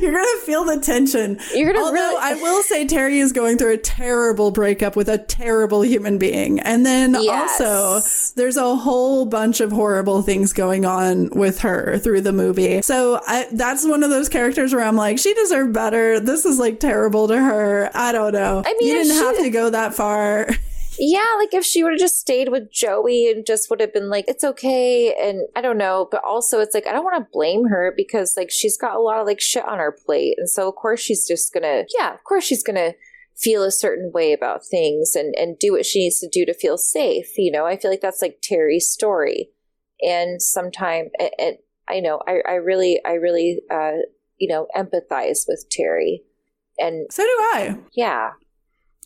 you're going to feel the tension. You're going to Although really- I will say Terry is going through a terrible breakup with a terrible human being. And then yes. also there's a whole bunch of horrible things going on with her through the movie. So I, that's one of those characters where I'm like, she deserved better. This is like terrible to her. I don't know. I mean, you didn't have to go that far. Yeah, like if she would have just stayed with Joey and just would have been like, it's okay. And I don't know. But also, it's like, I don't want to blame her because like she's got a lot of like shit on her plate. And so, of course, she's just gonna, yeah, of course, she's gonna feel a certain way about things and, and do what she needs to do to feel safe. You know, I feel like that's like Terry's story. And sometimes, and, I know, I, I really, I really, uh, you know, empathize with Terry. And so do I. Yeah.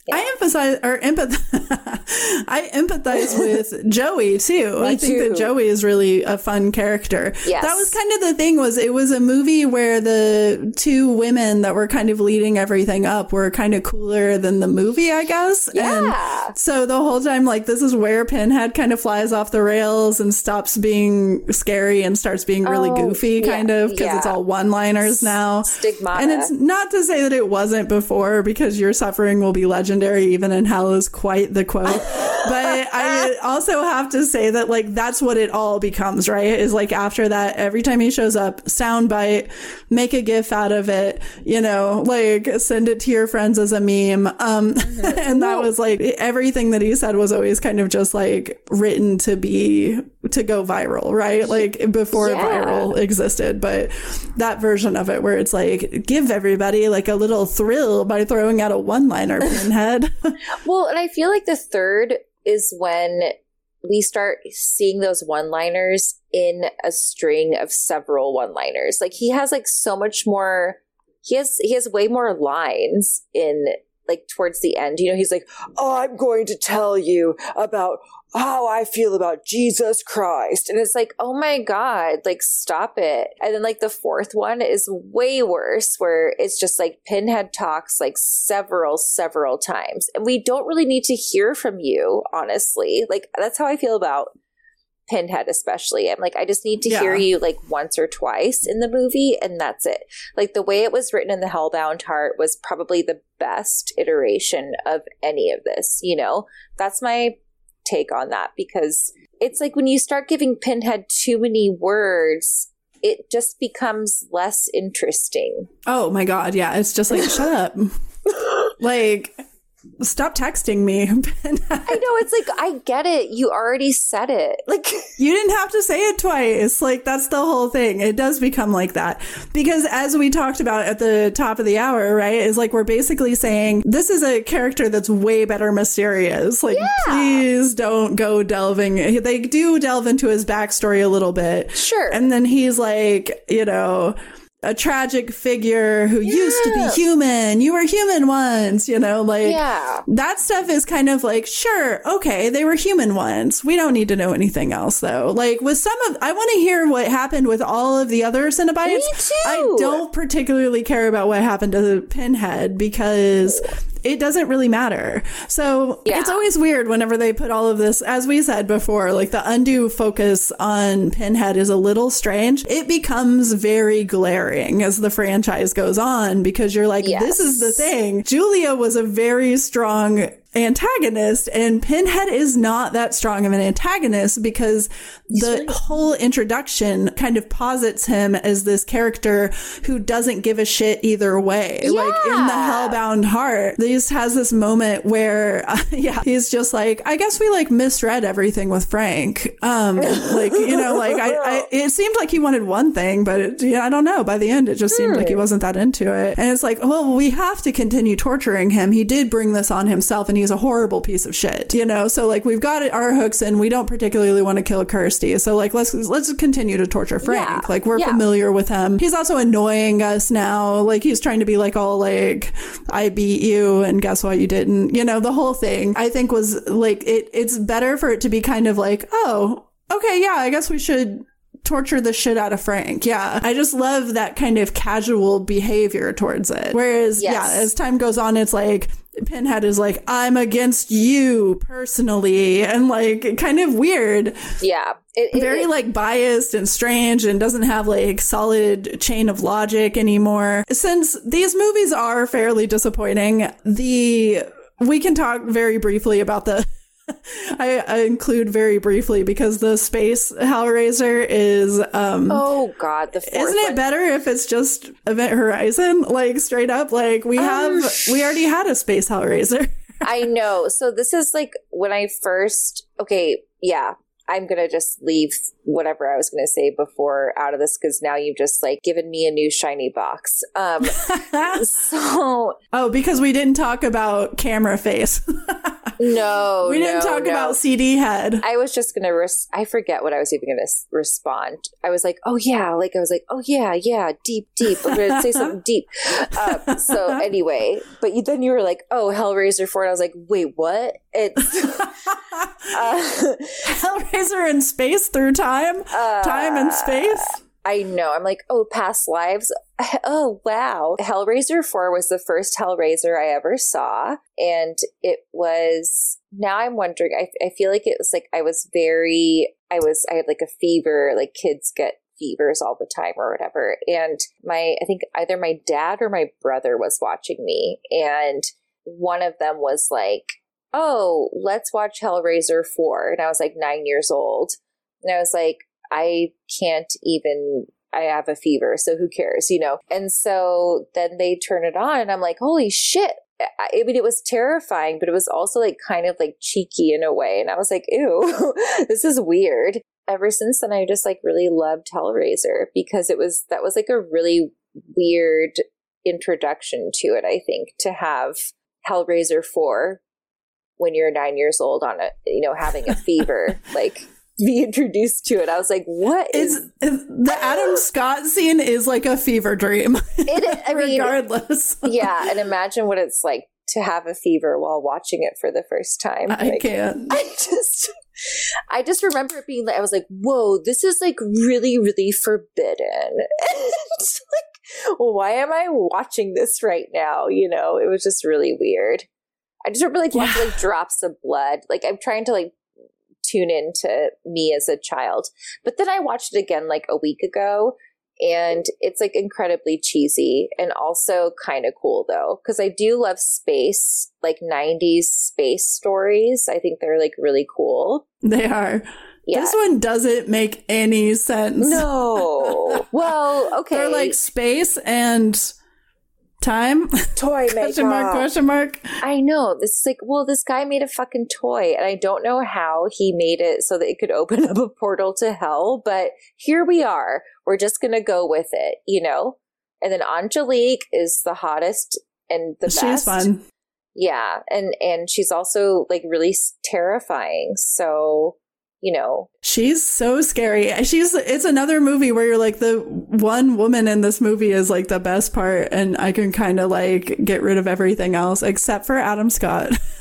Yeah. I emphasize or empath. I empathize with Joey too. I think too. that Joey is really a fun character. Yes. That was kind of the thing was it was a movie where the two women that were kind of leading everything up were kind of cooler than the movie, I guess. Yeah. And so the whole time, like this is where Pinhead kind of flies off the rails and stops being scary and starts being really oh, goofy, kind yeah, of, because yeah. it's all one-liners now. Stigma. And it's not to say that it wasn't before, because your suffering will be legendary legendary even in hell is quite the quote. but I also have to say that like that's what it all becomes, right? Is like after that, every time he shows up, soundbite, make a gif out of it, you know, like send it to your friends as a meme. Um, mm-hmm. and that was like everything that he said was always kind of just like written to be to go viral, right? Like before yeah. viral existed, but that version of it where it's like give everybody like a little thrill by throwing out a one-liner pinhead. well, and I feel like the third is when we start seeing those one-liners in a string of several one-liners. Like he has like so much more he has he has way more lines in like towards the end. You know, he's like, "Oh, I'm going to tell you about how I feel about Jesus Christ. And it's like, oh my God, like stop it. And then like the fourth one is way worse where it's just like Pinhead talks like several, several times. And we don't really need to hear from you, honestly. Like that's how I feel about Pinhead, especially. I'm like, I just need to yeah. hear you like once or twice in the movie, and that's it. Like the way it was written in the Hellbound Heart was probably the best iteration of any of this, you know? That's my take on that because it's like when you start giving Pinhead too many words, it just becomes less interesting. Oh my god, yeah, it's just like shut up. like Stop texting me. I know it's like I get it. You already said it. Like you didn't have to say it twice. Like that's the whole thing. It does become like that. Because as we talked about at the top of the hour, right? Is like we're basically saying this is a character that's way better mysterious. Like Yeah. please don't go delving. They do delve into his backstory a little bit. Sure. And then he's like, you know, a tragic figure who used to be human. You were human once, you know, like Yeah. that stuff is kind of like, sure, okay, they were human once. We don't need to know anything else though. Like with some of, I want to hear what happened with all of the other Cenobites. Me too. I don't particularly care about what happened to the Pinhead because it doesn't really matter. So Yeah. it's always weird whenever they put all of this, as we said before, like the undue focus on Pinhead is a little strange. It becomes very glaring as the franchise goes on because you're like, this is the thing. Julia was a very strong antagonist and Pinhead is not that strong of an antagonist because the whole introduction kind of posits him as this character who doesn't give a shit either way. Like in the Hellbound Heart, this has this moment where, yeah, he's just like, I guess we like misread everything with Frank. Um, like, you know, like I, I, it seemed like he wanted one thing, but it, yeah, I don't know. By the end, it just seemed like he wasn't that into it. And it's like, well, we have to continue torturing him. He did bring this on himself and a horrible piece of shit, you know? So like we've got our hooks and we don't particularly want to kill Kirsty. So like, let's, let's continue to torture Frank. Yeah. Like we're Yeah. familiar with him. He's also annoying us now. Like he's trying to be like all like, I beat you and guess what? You didn't, you know, the whole thing I think was like, it, it's better for it to be kind of like, oh, okay. Yeah. I guess we should torture the shit out of Frank. Yeah. I just love that kind of casual behavior towards it. Whereas, Yes. yeah, as time goes on, it's like, Pinhead is like, I'm against you personally, and like kind of weird Yeah. It, it- very like biased and strange and doesn't have like solid chain of logic anymore. Since these movies are fairly disappointing, the we can talk very briefly about the I, I include very briefly because the space Hellraiser is um Oh God, the fourth isn't it one- better if it's just Event Horizon? Like straight up, like we have we already had a space Hellraiser. I know. So this is like when I first. Okay, yeah. I'm gonna just leave whatever I was gonna say before out of this because now you've just like given me a new shiny box. Um, so oh, because we didn't talk about camera face. No, we didn't no, talk no. about CD head. I was just gonna. Res- I forget what I was even gonna s- respond. I was like, "Oh yeah," like I was like, "Oh yeah, yeah, deep, deep." I'm gonna say something deep. Uh, so anyway, but you, then you were like, "Oh, Hellraiser 4. and I was like, "Wait, what?" It's uh, Hellraiser in space through time, time and space. I know. I'm like, "Oh, past lives." Oh wow! Hellraiser 4 was the first Hellraiser I ever saw, and it was. Now I'm wondering. I I feel like it was like I was very. I was. I had like a fever. Like kids get fevers all the time or whatever. And my, I think either my dad or my brother was watching me, and one of them was like, "Oh, let's watch Hellraiser 4." And I was like 9 years old. And I was like, "I can't even I have a fever, so who cares, you know?" And so then they turn it on and I'm like, "Holy shit." I mean, it was terrifying, but it was also like kind of like cheeky in a way. And I was like, ew, this is weird. Ever since then, I just like really loved Hellraiser because it was, that was like a really weird introduction to it, I think, to have Hellraiser 4 when you're nine years old on a, you know, having a fever, like be introduced to it. I was like, what is, is the Adam Scott scene is like a fever dream, it? I mean, regardless. yeah. And imagine what it's like to have a fever while watching it for the first time. I Like, can't. I just I just remember it being like I was like, whoa, this is like really, really forbidden. It's like, why am I watching this right now? You know, it was just really weird. I just remember like watching like drops of blood. Like I'm trying to like tune in to me as a child. But then I watched it again like a week ago and it's like incredibly cheesy and also kind of cool though because I do love space, like 90s space stories. I think they're like really cool. They are. Yeah. This one doesn't make any sense. no. well, okay. They're like space and time? Toy question mark, question mark. I know. This is like, well, this guy made a fucking toy, and I don't know how he made it so that it could open up a portal to hell, but here we are. We're just gonna go with it, you know? And then Angelique is the hottest and the She's best. fun. Yeah, and and she's also like really terrifying. So, you know, She's so scary. She's it's another movie where you're like the one woman in this movie is like the best part and I can kind of like get rid of everything else except for Adam Scott.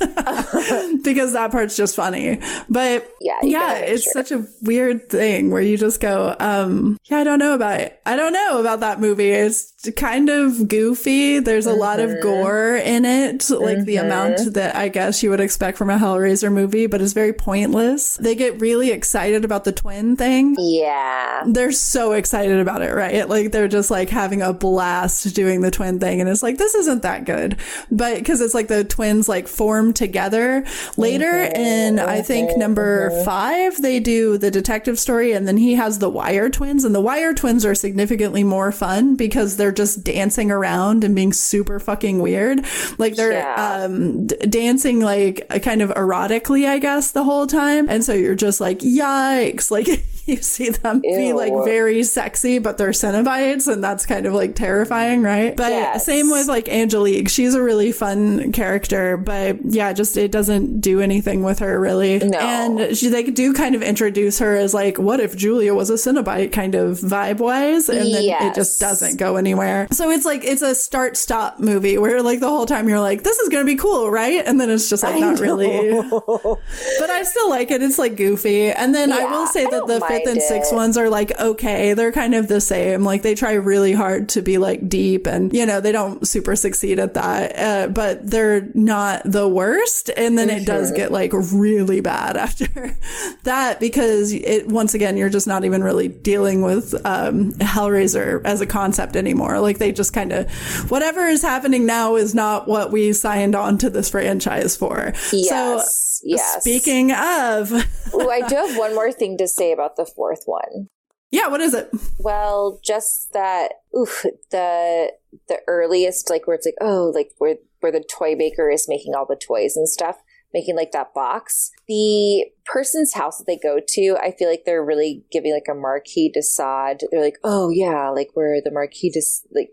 because that part's just funny. But Yeah, yeah, it's sure. such a weird thing where you just go, um, yeah, I don't know about it. I don't know about that movie. It's kind of goofy. There's a lot Mm-hmm. of gore in it, like the amount that I guess you would expect from a Hellraiser movie, but it's very pointless. They get really excited about the twin thing. yeah. They're so excited about it, right? Like they're just like having a blast doing the twin thing. And it's like, this isn't that good. But because it's like the twins like form together later in, I think number five, they do the detective story and then he has the wire twins and the wire twins are significantly more fun because they're just dancing around and being super fucking weird. Like they're, Yeah. um, d- dancing like kind of erotically, I guess, the whole time. And so you're just like, yikes. Like you see them be like very sexy, but they're Cenobites, and that's kind of like terrifying, right? But Yes. same with like Angelique. She's a really fun character, but yeah, just it doesn't do anything with her really. No. And she, they do kind of introduce her as like, what if Julia was a Cenobite kind of vibe wise? And then it just doesn't go anywhere. So it's like, it's a start stop movie where like the whole time you're like, this is going to be cool, right? And then it's just like, not really. But I still like it. It's like goofy. And then I will say I that the fifth and sixth ones are like okay. They're kind of the same. Like they try really hard to be like deep and, you know, they don't super succeed at that. Uh, but they're not the worst. And then it does Mm-hmm. get like really bad after that because it, once again, you're just not even really dealing with, um, Hellraiser as a concept anymore. Like they just kind of, whatever is happening now is not what we signed on to this franchise for. Yes. So, yes. Speaking of, Ooh, I do have one more thing to say about the fourth one. yeah, what is it? Well, just that oof, the the earliest like where it's like, oh, like where where the toy maker is making all the toys and stuff, making like that box. The person's house that they go to, I feel like they're really giving like a Marquis de Sade. They're like, oh yeah, like where the Marquis de like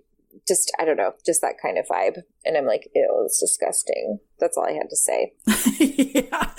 just I don't know, just that kind of vibe. And I'm like, ew, it's disgusting. That's all I had to say. yeah.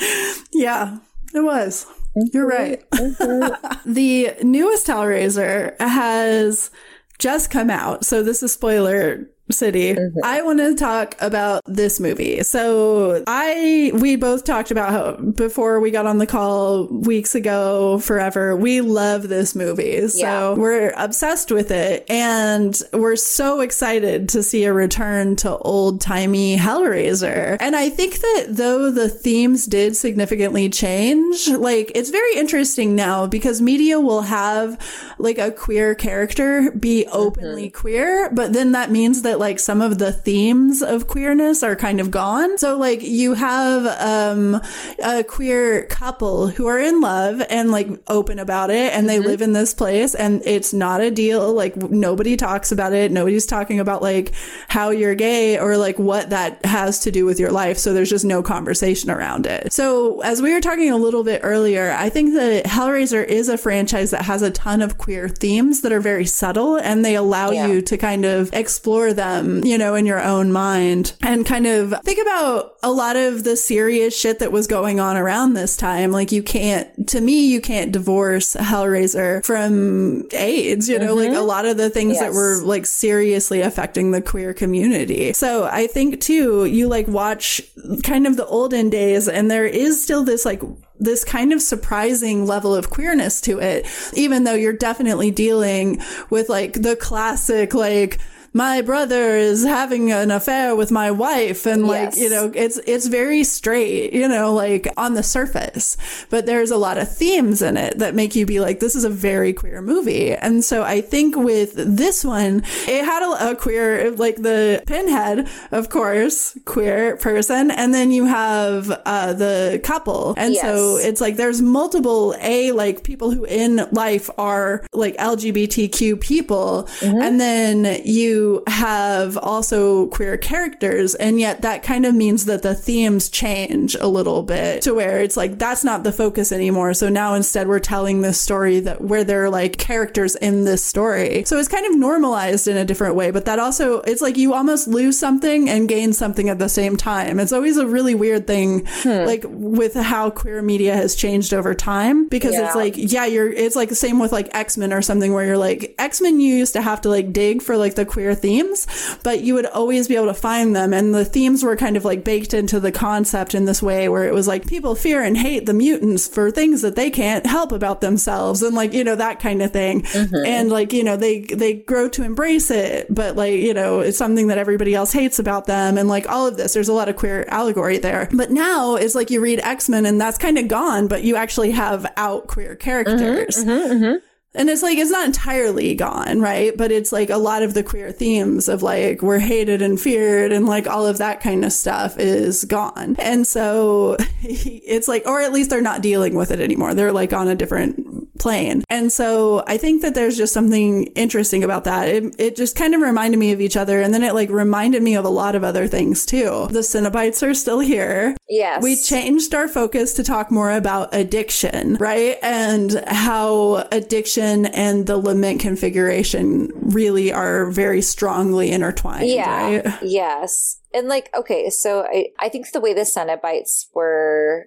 yeah, it was. You're mm-hmm, right. Mm-hmm. the newest Hellraiser has just come out. So this is spoiler city. Mm-hmm. I want to talk about this movie. So I, we both talked about how before we got on the call weeks ago, forever, we love this movie. So Yeah. we're obsessed with it and we're so excited to see a return to old timey Hellraiser. And I think that though the themes did significantly change, like it's very interesting now because media will have like a queer character be openly mm-hmm. queer, but then that means that like some of the themes of queerness are kind of gone. So like you have um a queer couple who are in love and like open about it and they live in this place and it's not a deal like nobody talks about it. Nobody's talking about like how you're gay or like what that has to do with your life. So there's just no conversation around it. So as we were talking a little bit earlier, I think that Hellraiser is a franchise that has a ton of queer themes that are very subtle and they allow Yeah. you to kind of explore them, you know, in your own mind and kind of think about a lot of the serious shit that was going on around this time. Like you can't, to me, you can't divorce Hellraiser from AIDS, you know, like mm-hmm. a lot of the things that were like seriously affecting the queer community. So I think too, you like watch kind of the olden days and there is still this like this kind of surprising level of queerness to it, even though you're definitely dealing with like the classic, like, my brother is having an affair with my wife. And like Yes. you know it's it's very straight you know like on the surface. But there's a lot of themes in it that make you be like this is a very queer movie. And so i think with this one it had a, a queer like the pinhead of course queer person. And then you have uh the couple. And so it's like there's multiple a like people who in life are like lgbtq people. And then you have also queer characters. And yet that kind of means that the themes change a little bit to where it's like, that's not the focus anymore. So now instead we're telling this story that where there are like characters in this story. So it's kind of normalized in a different way, but that also, it's like you almost lose something and gain something at the same time. It's always a really weird thing, hmm. like with how queer media has changed over time because yeah. it's like, yeah, you're, it's like the same with like X-Men or something where you're like, X-Men, you used to have to like dig for like the queer themes, but you would always be able to find them. And the themes were kind of like baked into the concept in this way where it was like people fear and hate the mutants for things that they can't help about themselves and like, you know, that kind of thing. Mm-hmm. And like, you know, they, they grow to embrace it, but like, you know, it's something that everybody else hates about them. And like all of this, there's a lot of queer allegory there. But now it's like you read X-Men and that's kind of gone, but you actually have out queer characters. Mm-hmm, mm-hmm, mm-hmm. And it's like, it's not entirely gone, right? But it's like a lot of the queer themes of like, we're hated and feared and like all of that kind of stuff is gone. And so it's like, or at least they're not dealing with it anymore. They're like on a different plane. And so I think that there's just something interesting about that. It, it just kind of reminded me of each other. And then it like reminded me of a lot of other things too. The Cenobites are still here. Yes. We changed our focus to talk more about addiction, right? And how addiction and the lament configuration really are very strongly intertwined. Yeah. Right? Yes. And like, okay, so I, I think the way the Cenobites were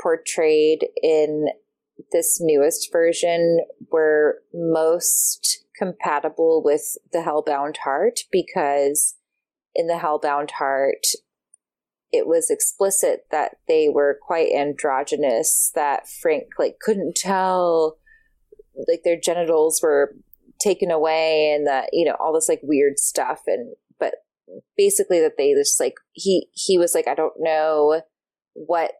portrayed in this newest version were most compatible with the Hellbound Heart because in the Hellbound Heart, it was explicit that they were quite androgynous, that Frank like couldn't tell like their genitals were taken away and that, you know, all this like weird stuff. And but basically that they just like he he was like, I don't know what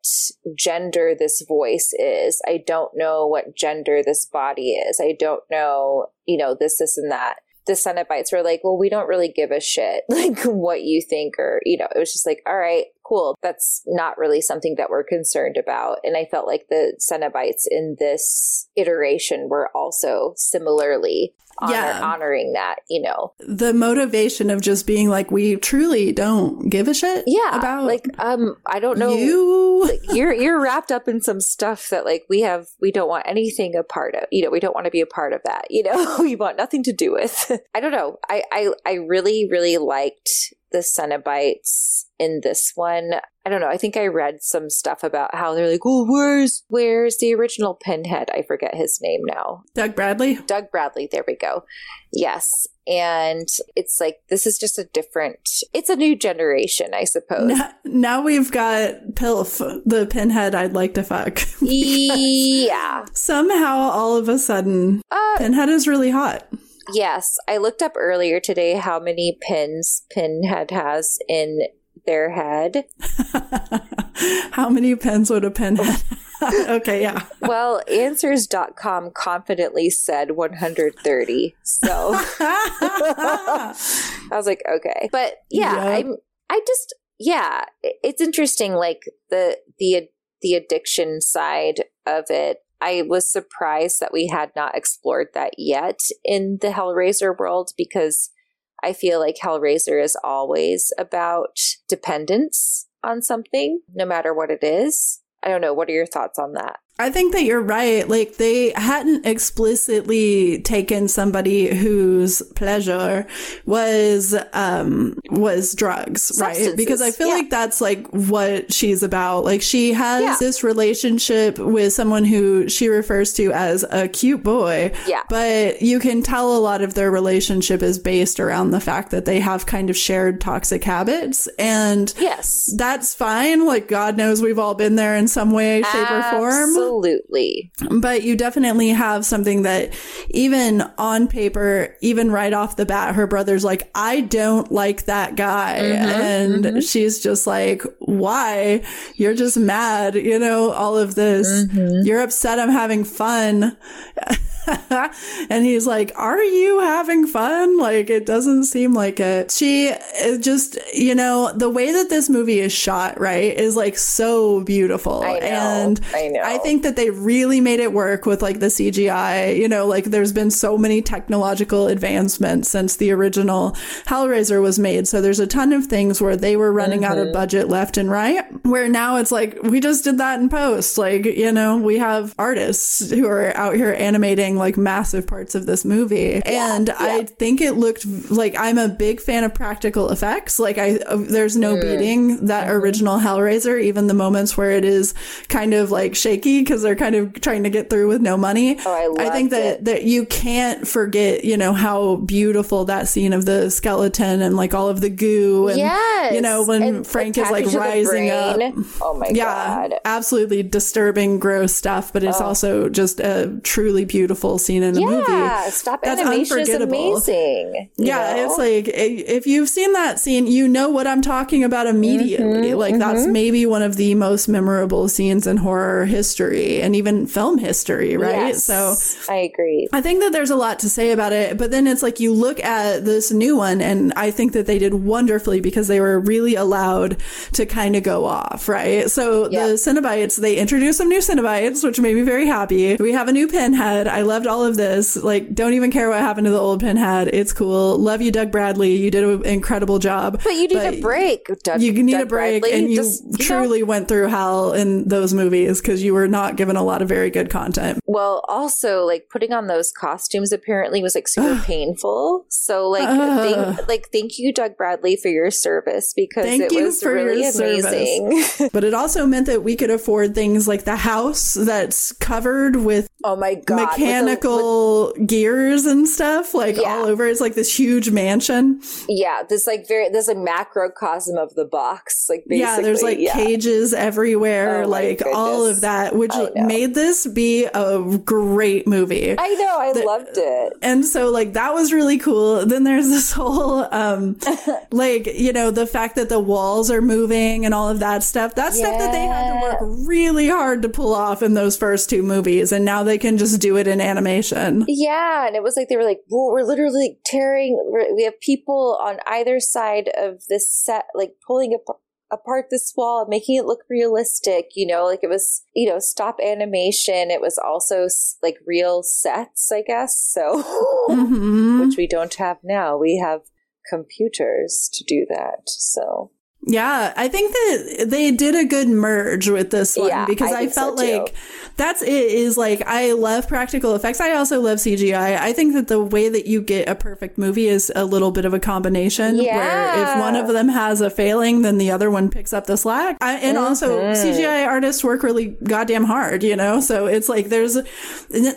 gender this voice is. I don't know what gender this body is. I don't know, you know, this, this, and that. The Cenobites were like, well, we don't really give a shit, like what you think, or, you know, it was just like, all right, cool. That's not really something that we're concerned about. And I felt like the Cenobites in this iteration were also similarly honor, yeah. honoring that, you know. The motivation of just being like, we truly don't give a shit. Yeah. About like, um, I don't know. You like, you're you're wrapped up in some stuff that like we have we don't want anything a part of. You know, we don't want to be a part of that. You know, we want nothing to do with. I don't know. I I I really, really liked the Cenobites in this one. I don't know. I think I read some stuff about how they're like, "Oh, where's where's the original Pinhead?" I forget his name now. Doug Bradley. Doug Bradley. There we go. Yes, and it's like this is just a different. It's a new generation, I suppose. Now, now we've got Pilf, the Pinhead. I'd like to fuck. yeah. Somehow, all of a sudden, uh, Pinhead is really hot. Yes, I looked up earlier today how many pins Pinhead has in their head. how many pins would a pinhead okay, yeah. well, answers.com confidently said 130. So I was like, okay. But yeah, yep. I'm I just yeah, it's interesting like the the the addiction side of it I was surprised that we had not explored that yet in the Hellraiser world because I feel like Hellraiser is always about dependence on something, no matter what it is. I don't know. What are your thoughts on that? I think that you're right. Like they hadn't explicitly taken somebody whose pleasure was um was drugs, Substances. right? Because I feel yeah. like that's like what she's about. Like she has yeah. this relationship with someone who she refers to as a cute boy. Yeah. But you can tell a lot of their relationship is based around the fact that they have kind of shared toxic habits and Yes. That's fine. Like God knows we've all been there in some way, shape, Absolutely. or form. Absolutely. But you definitely have something that even on paper, even right off the bat, her brother's like, I don't like that guy. Mm-hmm, and mm-hmm. she's just like, why? You're just mad, you know, all of this. Mm-hmm. You're upset I'm having fun. and he's like, Are you having fun? Like, it doesn't seem like it. She just, you know, the way that this movie is shot, right, is like so beautiful. I know, and I know. I think that they really made it work with like the CGI. You know, like there's been so many technological advancements since the original Hellraiser was made. So there's a ton of things where they were running out Mm-hmm. of budget left and right, where now it's like, we just did that in post. Like, you know, we have artists who are out here animating like massive parts of this movie. and I think it looked like I'm a big fan of practical effects. Like, I, uh, there's no Mm. beating that Mm-hmm. original Hellraiser, even the moments where it is kind of like shaky because they're kind of trying to get through with no money. Oh, I think that, it. that you can't forget, you know, how beautiful that scene of the skeleton and like all of the goo and, yes. you know, when And Frank is like attached to the rising up. Oh my Yeah, god. absolutely disturbing, gross stuff, but it's also just a truly beautiful scene in the movie. Yeah, stop That's animation is amazing. Yeah, know? it's like if you've seen that scene, you know what I'm talking about immediately. Mm-hmm, like that's maybe one of the most memorable scenes in horror history and even film history, right? Yes, So I agree. I think that there's a lot to say about it, but then it's like you look at this new one, and I think that they did wonderfully because they were really allowed to kind of go off, right? So Yeah. the Cenobites, they introduced some new Cenobites, which made me very happy. We have a new Pinhead. I loved all of this. Like, don't even care what happened to the old Pinhead. It's cool. Love you, Doug Bradley. You did an incredible job. But you need a break. Doug, You need Doug a break, Bradley. and you Just, you know, truly went through hell in those movies because you were not given a lot of very good content. well, also like putting on those costumes apparently was like super painful. So like, Ugh. thank, like thank you, Doug Bradley, for your service because Thank it you was for really amazing. But it also meant that we could afford things like the house that's covered with oh my god, the- with- mechanical gears and stuff, like Yeah. all over. It's like this huge mansion. yeah, this like very this like macrocosm of the box. Like basically, yeah, there's like yeah. cages everywhere, Oh like all of that, which made this be a great movie. I know, I loved it. and so like that was really cool then there's this whole um like you know the fact that the walls are moving and all of that stuff that's stuff that they had to work really hard to pull off in those first two movies and now they can just do it in animation Yeah, and it was like they were like, we're literally like, tearing. we're- have people on either side of this set, like pulling ap- apart this wall, making it look realistic. You know, like it was, you know, stop animation. It was also like real sets, I guess. So, Mhm. which we don't have now. We have computers to do that. So, Yeah, I think that they did a good merge with this one Yeah, because I I, think so felt like that's it is like I love practical effects. I also love CGI. I think that the way that you get a perfect movie is a little bit of a combination yeah. where if one of them has a failing, then the other one picks up the slack. I, and also Mm-hmm. CGI artists work really goddamn hard, you know? So it's like there's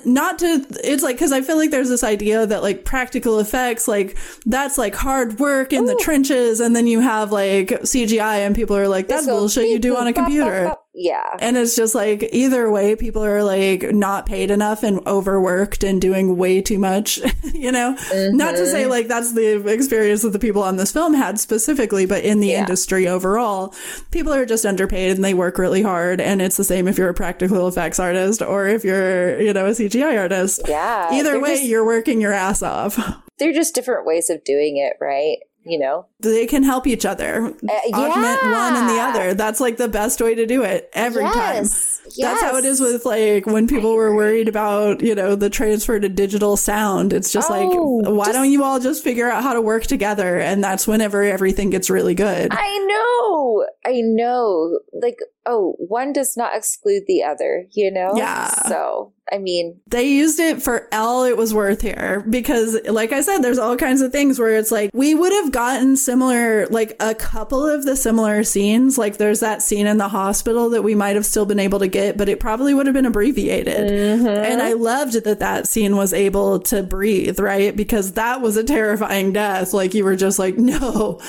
not to it's like cuz I feel like there's this idea that like practical effects like that's like hard work in the trenches and then you have like CGI and people are like that's bullshit you do on a boop, bop, bop, computer. Yeah. And it's just like either way, people are like not paid enough and overworked and doing way too much, you know? Not to Mm-hmm. say like that's the experience that the people on this film had specifically, but in the Yeah. industry overall, people are just underpaid and they work really hard. And it's the same if you're a practical effects artist or if you're, you know, a CGI artist. Yeah. Either way, just- you're working your ass off. they're just different ways of doing it, right? You know? They can help each other, Yeah, augment one and the other. That's like the best way to do it every time. Yes. That's how it is with like when people were worried about, you know, the transfer to digital sound. It's just Oh, like, why just- don't you all just figure out how to work together? And that's whenever everything gets really good. I know. I know. Like, oh, one does not exclude the other, you know? Yeah. So, I mean, they used it for all it was worth here because like i said there's all kinds of things where it's like we would have gotten similar like a couple of the similar scenes like there's that scene in the hospital that we might have still been able to get but it probably would have been abbreviated. Mm-hmm. And i loved that that scene was able to breathe right? Because that was a terrifying death. Like you were just like no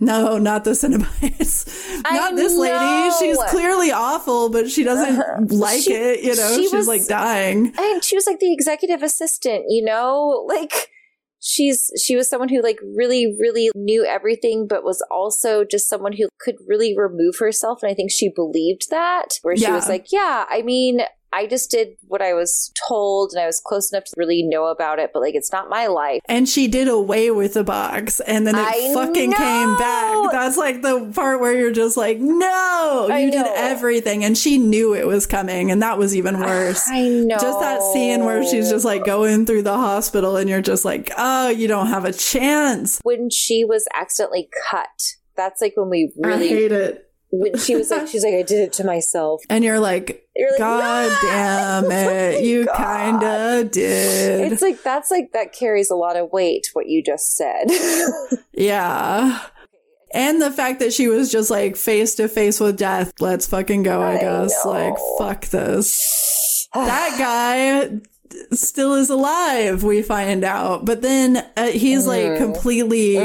no not the Cenobites. I not this lady. she's clearly awful but she doesn't uh-huh. like She- it you know? she she's was- like dying. And she was like the executive assistant, you know? Like, she's she was someone who like really really knew everything but was also just someone who could really remove herself and i think she believed that where she was like yeah i mean I just did what I was told and I was close enough to really know about it, but like it's not my life. And she did away with the box and then it I fucking know! came back. That's like the part where you're just like, no, I you did everything. And she knew it was coming. And that was even worse. I know. Just that scene where she's just like going through the hospital and you're just like, oh, you don't have a chance. when she was accidentally cut. That's like when we I really hate it. When she was like she's like I did it to myself. And you're like, You're like, God "No!" damn it. You God. kinda did. It's like that's like that carries a lot of weight what you just said. Yeah. And the fact that she was just like face to face with death. Let's fucking go, I, I guess. know. Like, fuck this. that guy still is alive, we find out. But then uh, he's like Mm-hmm. completely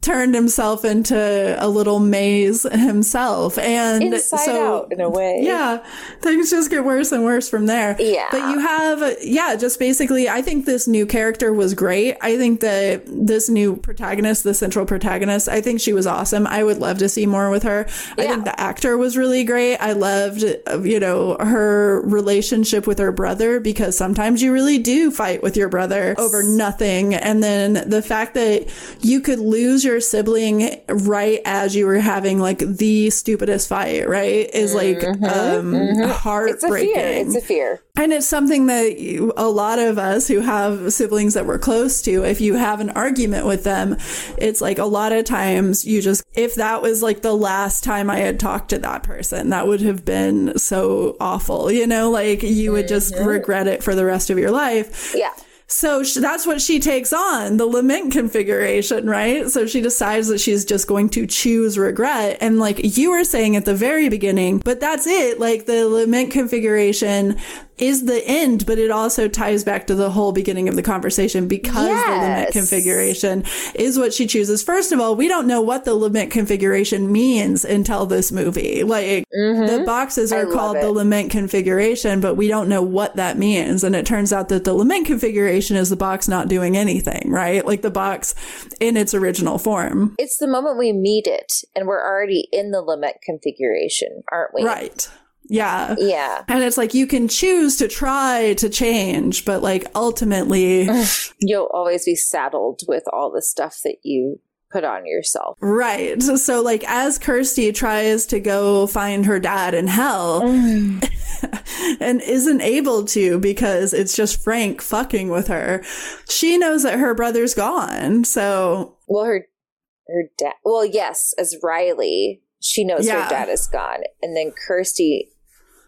turned himself into a little maze himself. And Inside so, out in a way. yeah, things just get worse and worse from there. Yeah. But you have, yeah, just basically, I think this new character was great. I think that this new protagonist, the central protagonist, I think she was awesome. I would love to see more with her. I think the actor was really great. I loved, you know, her relationship with her brother because sometimes you really do fight with your brother over nothing. And then the fact that you could lose your sibling right as you were having like the stupidest fight, right? Is like um Mm-hmm. It's a heartbreaking. fear. It's a fear. And it's something that you, a lot of us who have siblings that we're close to, if you have an argument with them, it's like a lot of times you just, if that was like the last time I had talked to that person, that would have been so awful, you know, like you would just regret it for the rest of your life. Yeah. So sh- that's what she takes on the lament configuration, right? So she decides that she's just going to choose regret. And like you were saying at the very beginning, but that's it. Like the lament configuration is the end, but it also ties back to the whole beginning of the conversation because the lament Yes. configuration is what she chooses. First of all, we don't know what the lament configuration means until this movie. Like the boxes are Mm-hmm. Called the it. lament configuration, but we don't know what that means. And it turns out that the lament configuration is the box not doing anything, right? Like the box in its original form. It's the moment we meet it and we're already in the lament configuration, aren't we? Right. Yeah. Yeah. And it's like you can choose to try to change, but like ultimately, You'll always be saddled with all the stuff that you put on yourself. right. So, like as Kirsty tries to go find her dad in hell mm. and isn't able to because it's just Frank fucking with her, she knows that her brother's gone. So Well, her her dad. Well, yes, as Riley, she knows Yeah. her dad is gone, and then Kirsty,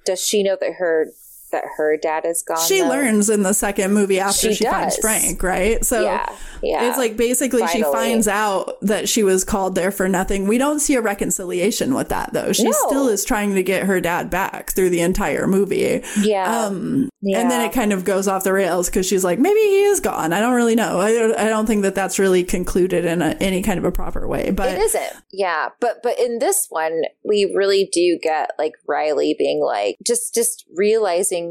does she know that her that her dad is gone? she though? learns in the second movie after she, She finds. Frank, right? So Yeah, yeah. it's like basically she finds out that she was called there for nothing. We don't see a reconciliation with that though. She No. still is trying to get her dad back through the entire movie. Yeah. Um, And then it kind of goes off the rails because she's like, maybe he is gone. I don't really know. I don't, I don't think that that's really concluded in a, any kind of a proper way. But it isn't. Yeah, but but in this one, we really do get like Riley being like just just realizing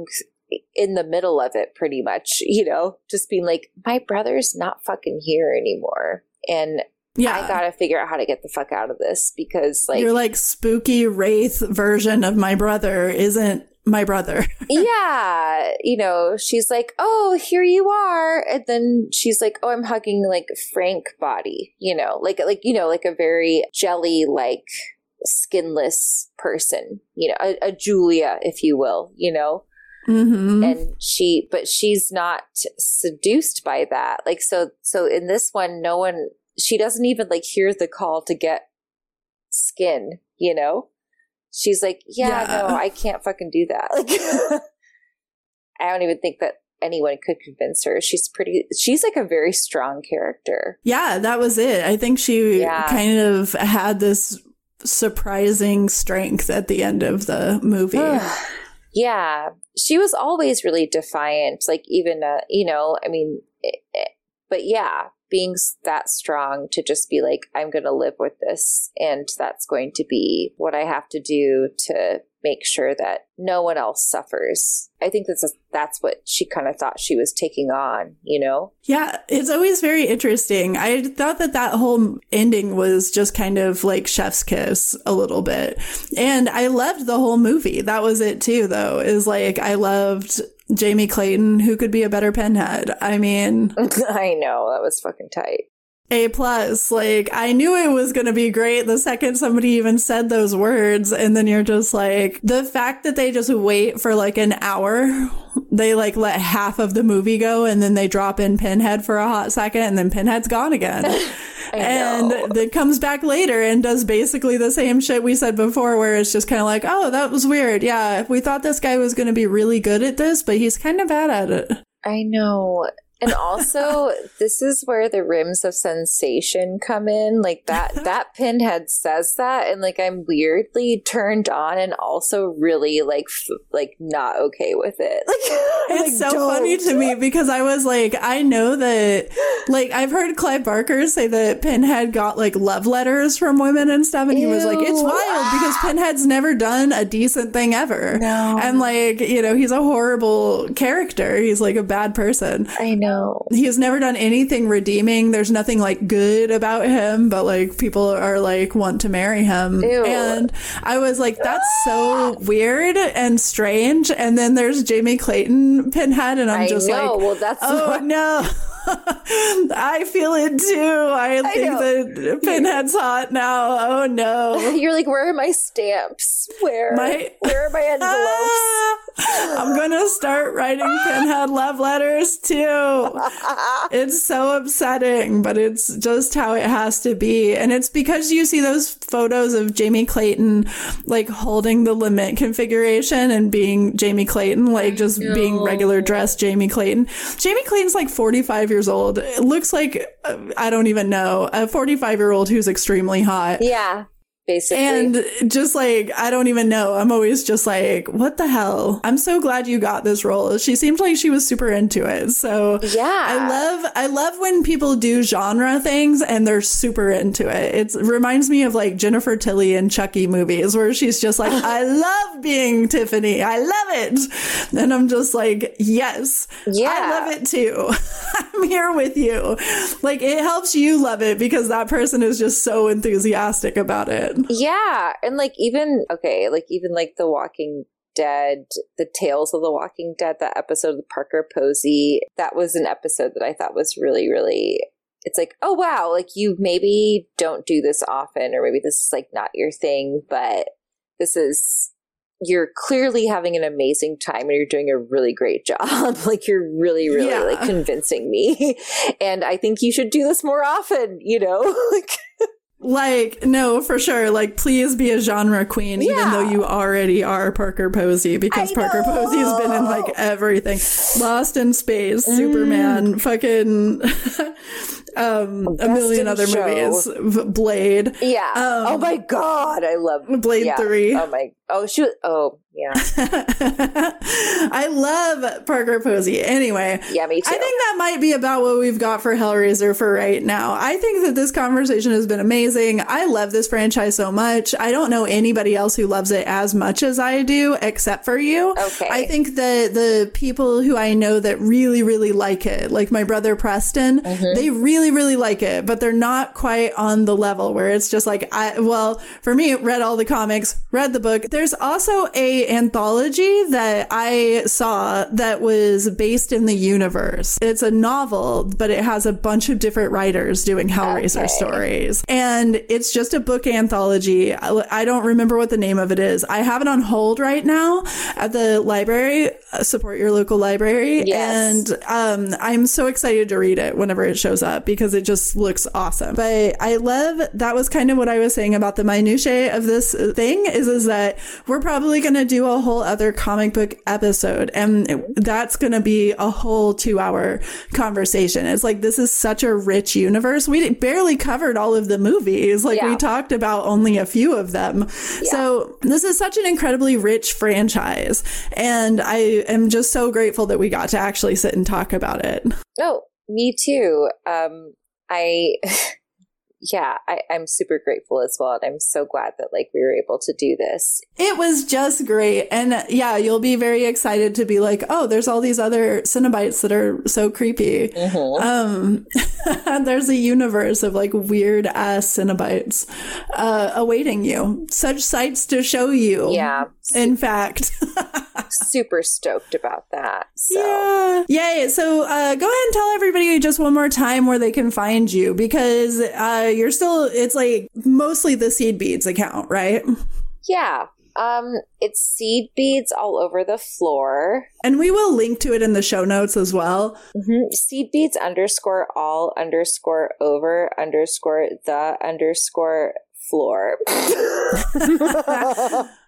in the middle of it, pretty much, you know, just being like, my brother's not fucking here anymore, and yeah, I gotta figure out how to get the fuck out of this because like your like spooky wraith version of my brother isn't my brother. yeah, you know, she's like, "Oh, here you are," and then she's like, "Oh, I'm hugging like Frank body," you know, like like you know, like a very jelly like skinless person, you know, a, a Julia, if you will, you know, hmm and she, but she's not seduced by that. Like so, so in this one, no one, she doesn't even like hear the call to get skin, you know. She's like, yeah, Yeah. no, I can't fucking do that. Like, I don't even think that anyone could convince her. She's pretty. She's like a very strong character. Yeah, that was it. I think she Yeah. kind of had this surprising strength at the end of the movie. Yeah, she was always really defiant. Like even, uh, you know, I mean, it, it- but yeah, being that strong to just be like, I'm going to live with this. And that's going to be what I have to do to make sure that no one else suffers. I think that's a, that's what she kind of thought she was taking on, you know? Yeah, it's always very interesting. I thought that that whole ending was just kind of like chef's kiss a little bit. And I loved the whole movie. That was it too though. Is like I loved Jamie Clayton, who could be a better pinhead. I mean, I know that was fucking tight. A plus. Like I knew it was going to be great the second somebody even said those words. And then you're just like, the fact that they just wait for like an hour, they like let half of the movie go and then they drop in Pinhead for a hot second and then Pinhead's gone again. and then comes back later and does basically the same shit we said before where it's just kind of like, oh, that was weird. Yeah. We thought this guy was going to be really good at this, but he's kind of bad at it. I know. And also, this is where the rims of sensation come in. Like that, that pinhead says that, and like I'm weirdly turned on, and also really like, f- like not okay with it. Like it's like, so don't. funny to me because I was like, I know that, like I've heard Clive Barker say that Pinhead got like love letters from women and stuff, and Ew. he was like, it's wild because Pinhead's never done a decent thing ever. No, and like you know, he's a horrible character. He's like a bad person. I know He has never done anything redeeming. There's nothing like good about him, but like people are like want to marry him. Ew. And I was like, that's so weird and strange. And then there's Jamie Clayton Pinhead, and I'm I just know. like, well, that's oh what- no. I feel it too. I, I think know. that Pinhead's hot now. Oh no. You're like, where are my stamps? Where? My, where are my envelopes? I'm gonna start writing Pinhead love letters too. it's so upsetting, but it's just how it has to be. And it's because you see those photos of Jamie Clayton like holding the lament configuration and being Jamie Clayton, like just being regular dressed Jamie Clayton. Jamie Clayton's like 45 years old. It looks like, uh, I don't even know, a 45 year old who's extremely hot. Yeah basically. And just like, I don't even know. I'm always just like, what the hell? I'm so glad you got this role. She seemed like she was super into it. So yeah, I love, I love when people do genre things and they're super into it. It's, it reminds me of like Jennifer Tilly in Chucky movies where she's just like, I love being Tiffany. I love it. And I'm just like, yes, yeah, I love it too. I'm here with you. Like it helps you love it because that person is just so enthusiastic about it. Yeah. And like even okay, like even like The Walking Dead, the Tales of the Walking Dead, that episode of the Parker Posey, that was an episode that I thought was really, really it's like, oh wow, like you maybe don't do this often, or maybe this is like not your thing, but this is you're clearly having an amazing time and you're doing a really great job. like you're really, really yeah. like convincing me. and I think you should do this more often, you know? like like, no, for sure. Like, please be a genre queen, yeah. even though you already are Parker Posey, because I Parker know. Posey's been in like everything. Lost in Space, mm. Superman, fucking um, a million other show. movies. Blade. Yeah. Um, oh my god, I love Blade yeah. 3. Oh my Oh shoot. Oh yeah. I love Parker Posey. Anyway, yeah, me too. I think that might be about what we've got for Hellraiser for right now. I think that this conversation has been amazing. I love this franchise so much. I don't know anybody else who loves it as much as I do, except for you. Okay. I think that the people who I know that really, really like it, like my brother Preston, mm-hmm. they really, really like it, but they're not quite on the level where it's just like, I, well, for me, read all the comics, read the book. There's also a anthology that I saw that was based in the universe. It's a novel, but it has a bunch of different writers doing Hellraiser okay. stories. And it's just a book anthology. I don't remember what the name of it is. I have it on hold right now at the library. Uh, support your local library. Yes. And um, I'm so excited to read it whenever it shows up because it just looks awesome. But I love that was kind of what I was saying about the minutiae of this thing is, is that we're probably going to do a whole other comic book episode and that's going to be a whole two hour conversation. It's like, this is such a rich universe. We barely covered all of the movies. Like yeah. we talked about only a few of them. Yeah. So this is such an incredibly rich franchise. And I am just so grateful that we got to actually sit and talk about it. Oh, me too. Um, I yeah, I, I'm super grateful as well. And I'm so glad that like we were able to do this. It was just great. And yeah, you'll be very excited to be like, oh, there's all these other Cenobites that are so creepy. Mm-hmm. Um, there's a universe of like weird ass Cenobites uh, awaiting you. Such sights to show you. Yeah. In fact. super stoked about that. So. Yeah. Yay. So uh, go ahead and tell everybody just one more time where they can find you because uh, you're still, it's like mostly the Seed Beads account, right? Yeah. Um, it's seed beads all over the floor. And we will link to it in the show notes as well. Mm-hmm. Seed beads underscore all underscore over underscore the underscore floor.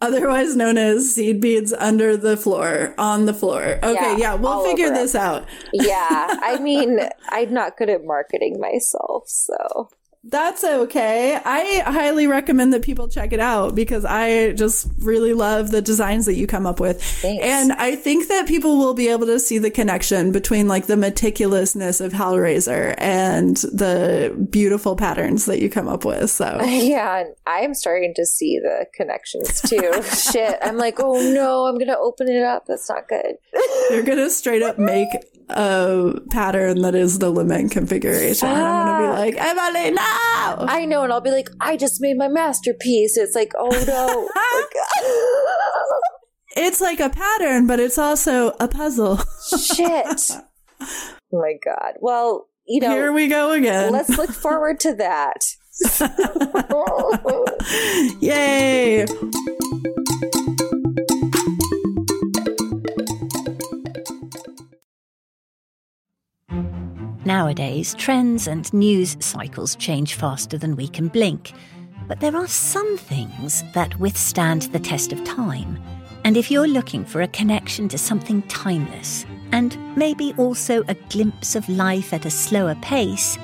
otherwise known as seed beads under the floor, on the floor. Okay, yeah, yeah we'll figure this out. yeah, I mean, I'm not good at marketing myself, so. That's okay. I highly recommend that people check it out because I just really love the designs that you come up with. Thanks. And I think that people will be able to see the connection between like the meticulousness of Hellraiser and the beautiful patterns that you come up with. So yeah, I am starting to see the connections too. Shit. I'm like, oh no, I'm going to open it up. That's not good. You're going to straight up make a pattern that is the lament configuration. Ah. I'm to be like, Emily, no! I know, and I'll be like, I just made my masterpiece. It's like, oh no. it's like a pattern, but it's also a puzzle. Shit. Oh my God. Well, you know. Here we go again. Let's look forward to that. Yay. Nowadays, trends and news cycles change faster than we can blink. But there are some things that withstand the test of time. And if you're looking for a connection to something timeless, and maybe also a glimpse of life at a slower pace,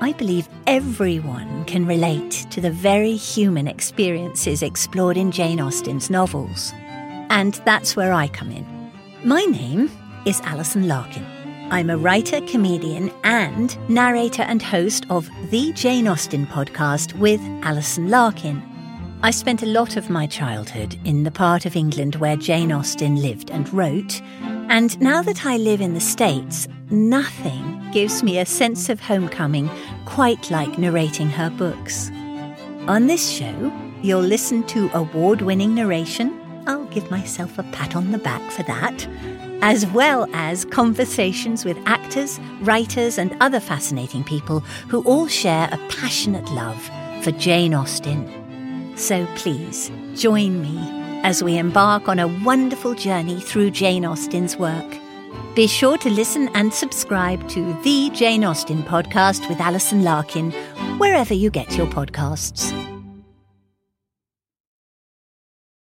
I believe everyone can relate to the very human experiences explored in Jane Austen's novels. And that's where I come in. My name is Alison Larkin. I'm a writer, comedian, and narrator and host of the Jane Austen podcast with Alison Larkin. I spent a lot of my childhood in the part of England where Jane Austen lived and wrote, and now that I live in the States, nothing gives me a sense of homecoming quite like narrating her books. On this show, you'll listen to award winning narration. I'll give myself a pat on the back for that as well as conversations with actors, writers, and other fascinating people who all share a passionate love for Jane Austen. So please join me as we embark on a wonderful journey through Jane Austen's work. Be sure to listen and subscribe to the Jane Austen podcast with Alison Larkin, wherever you get your podcasts.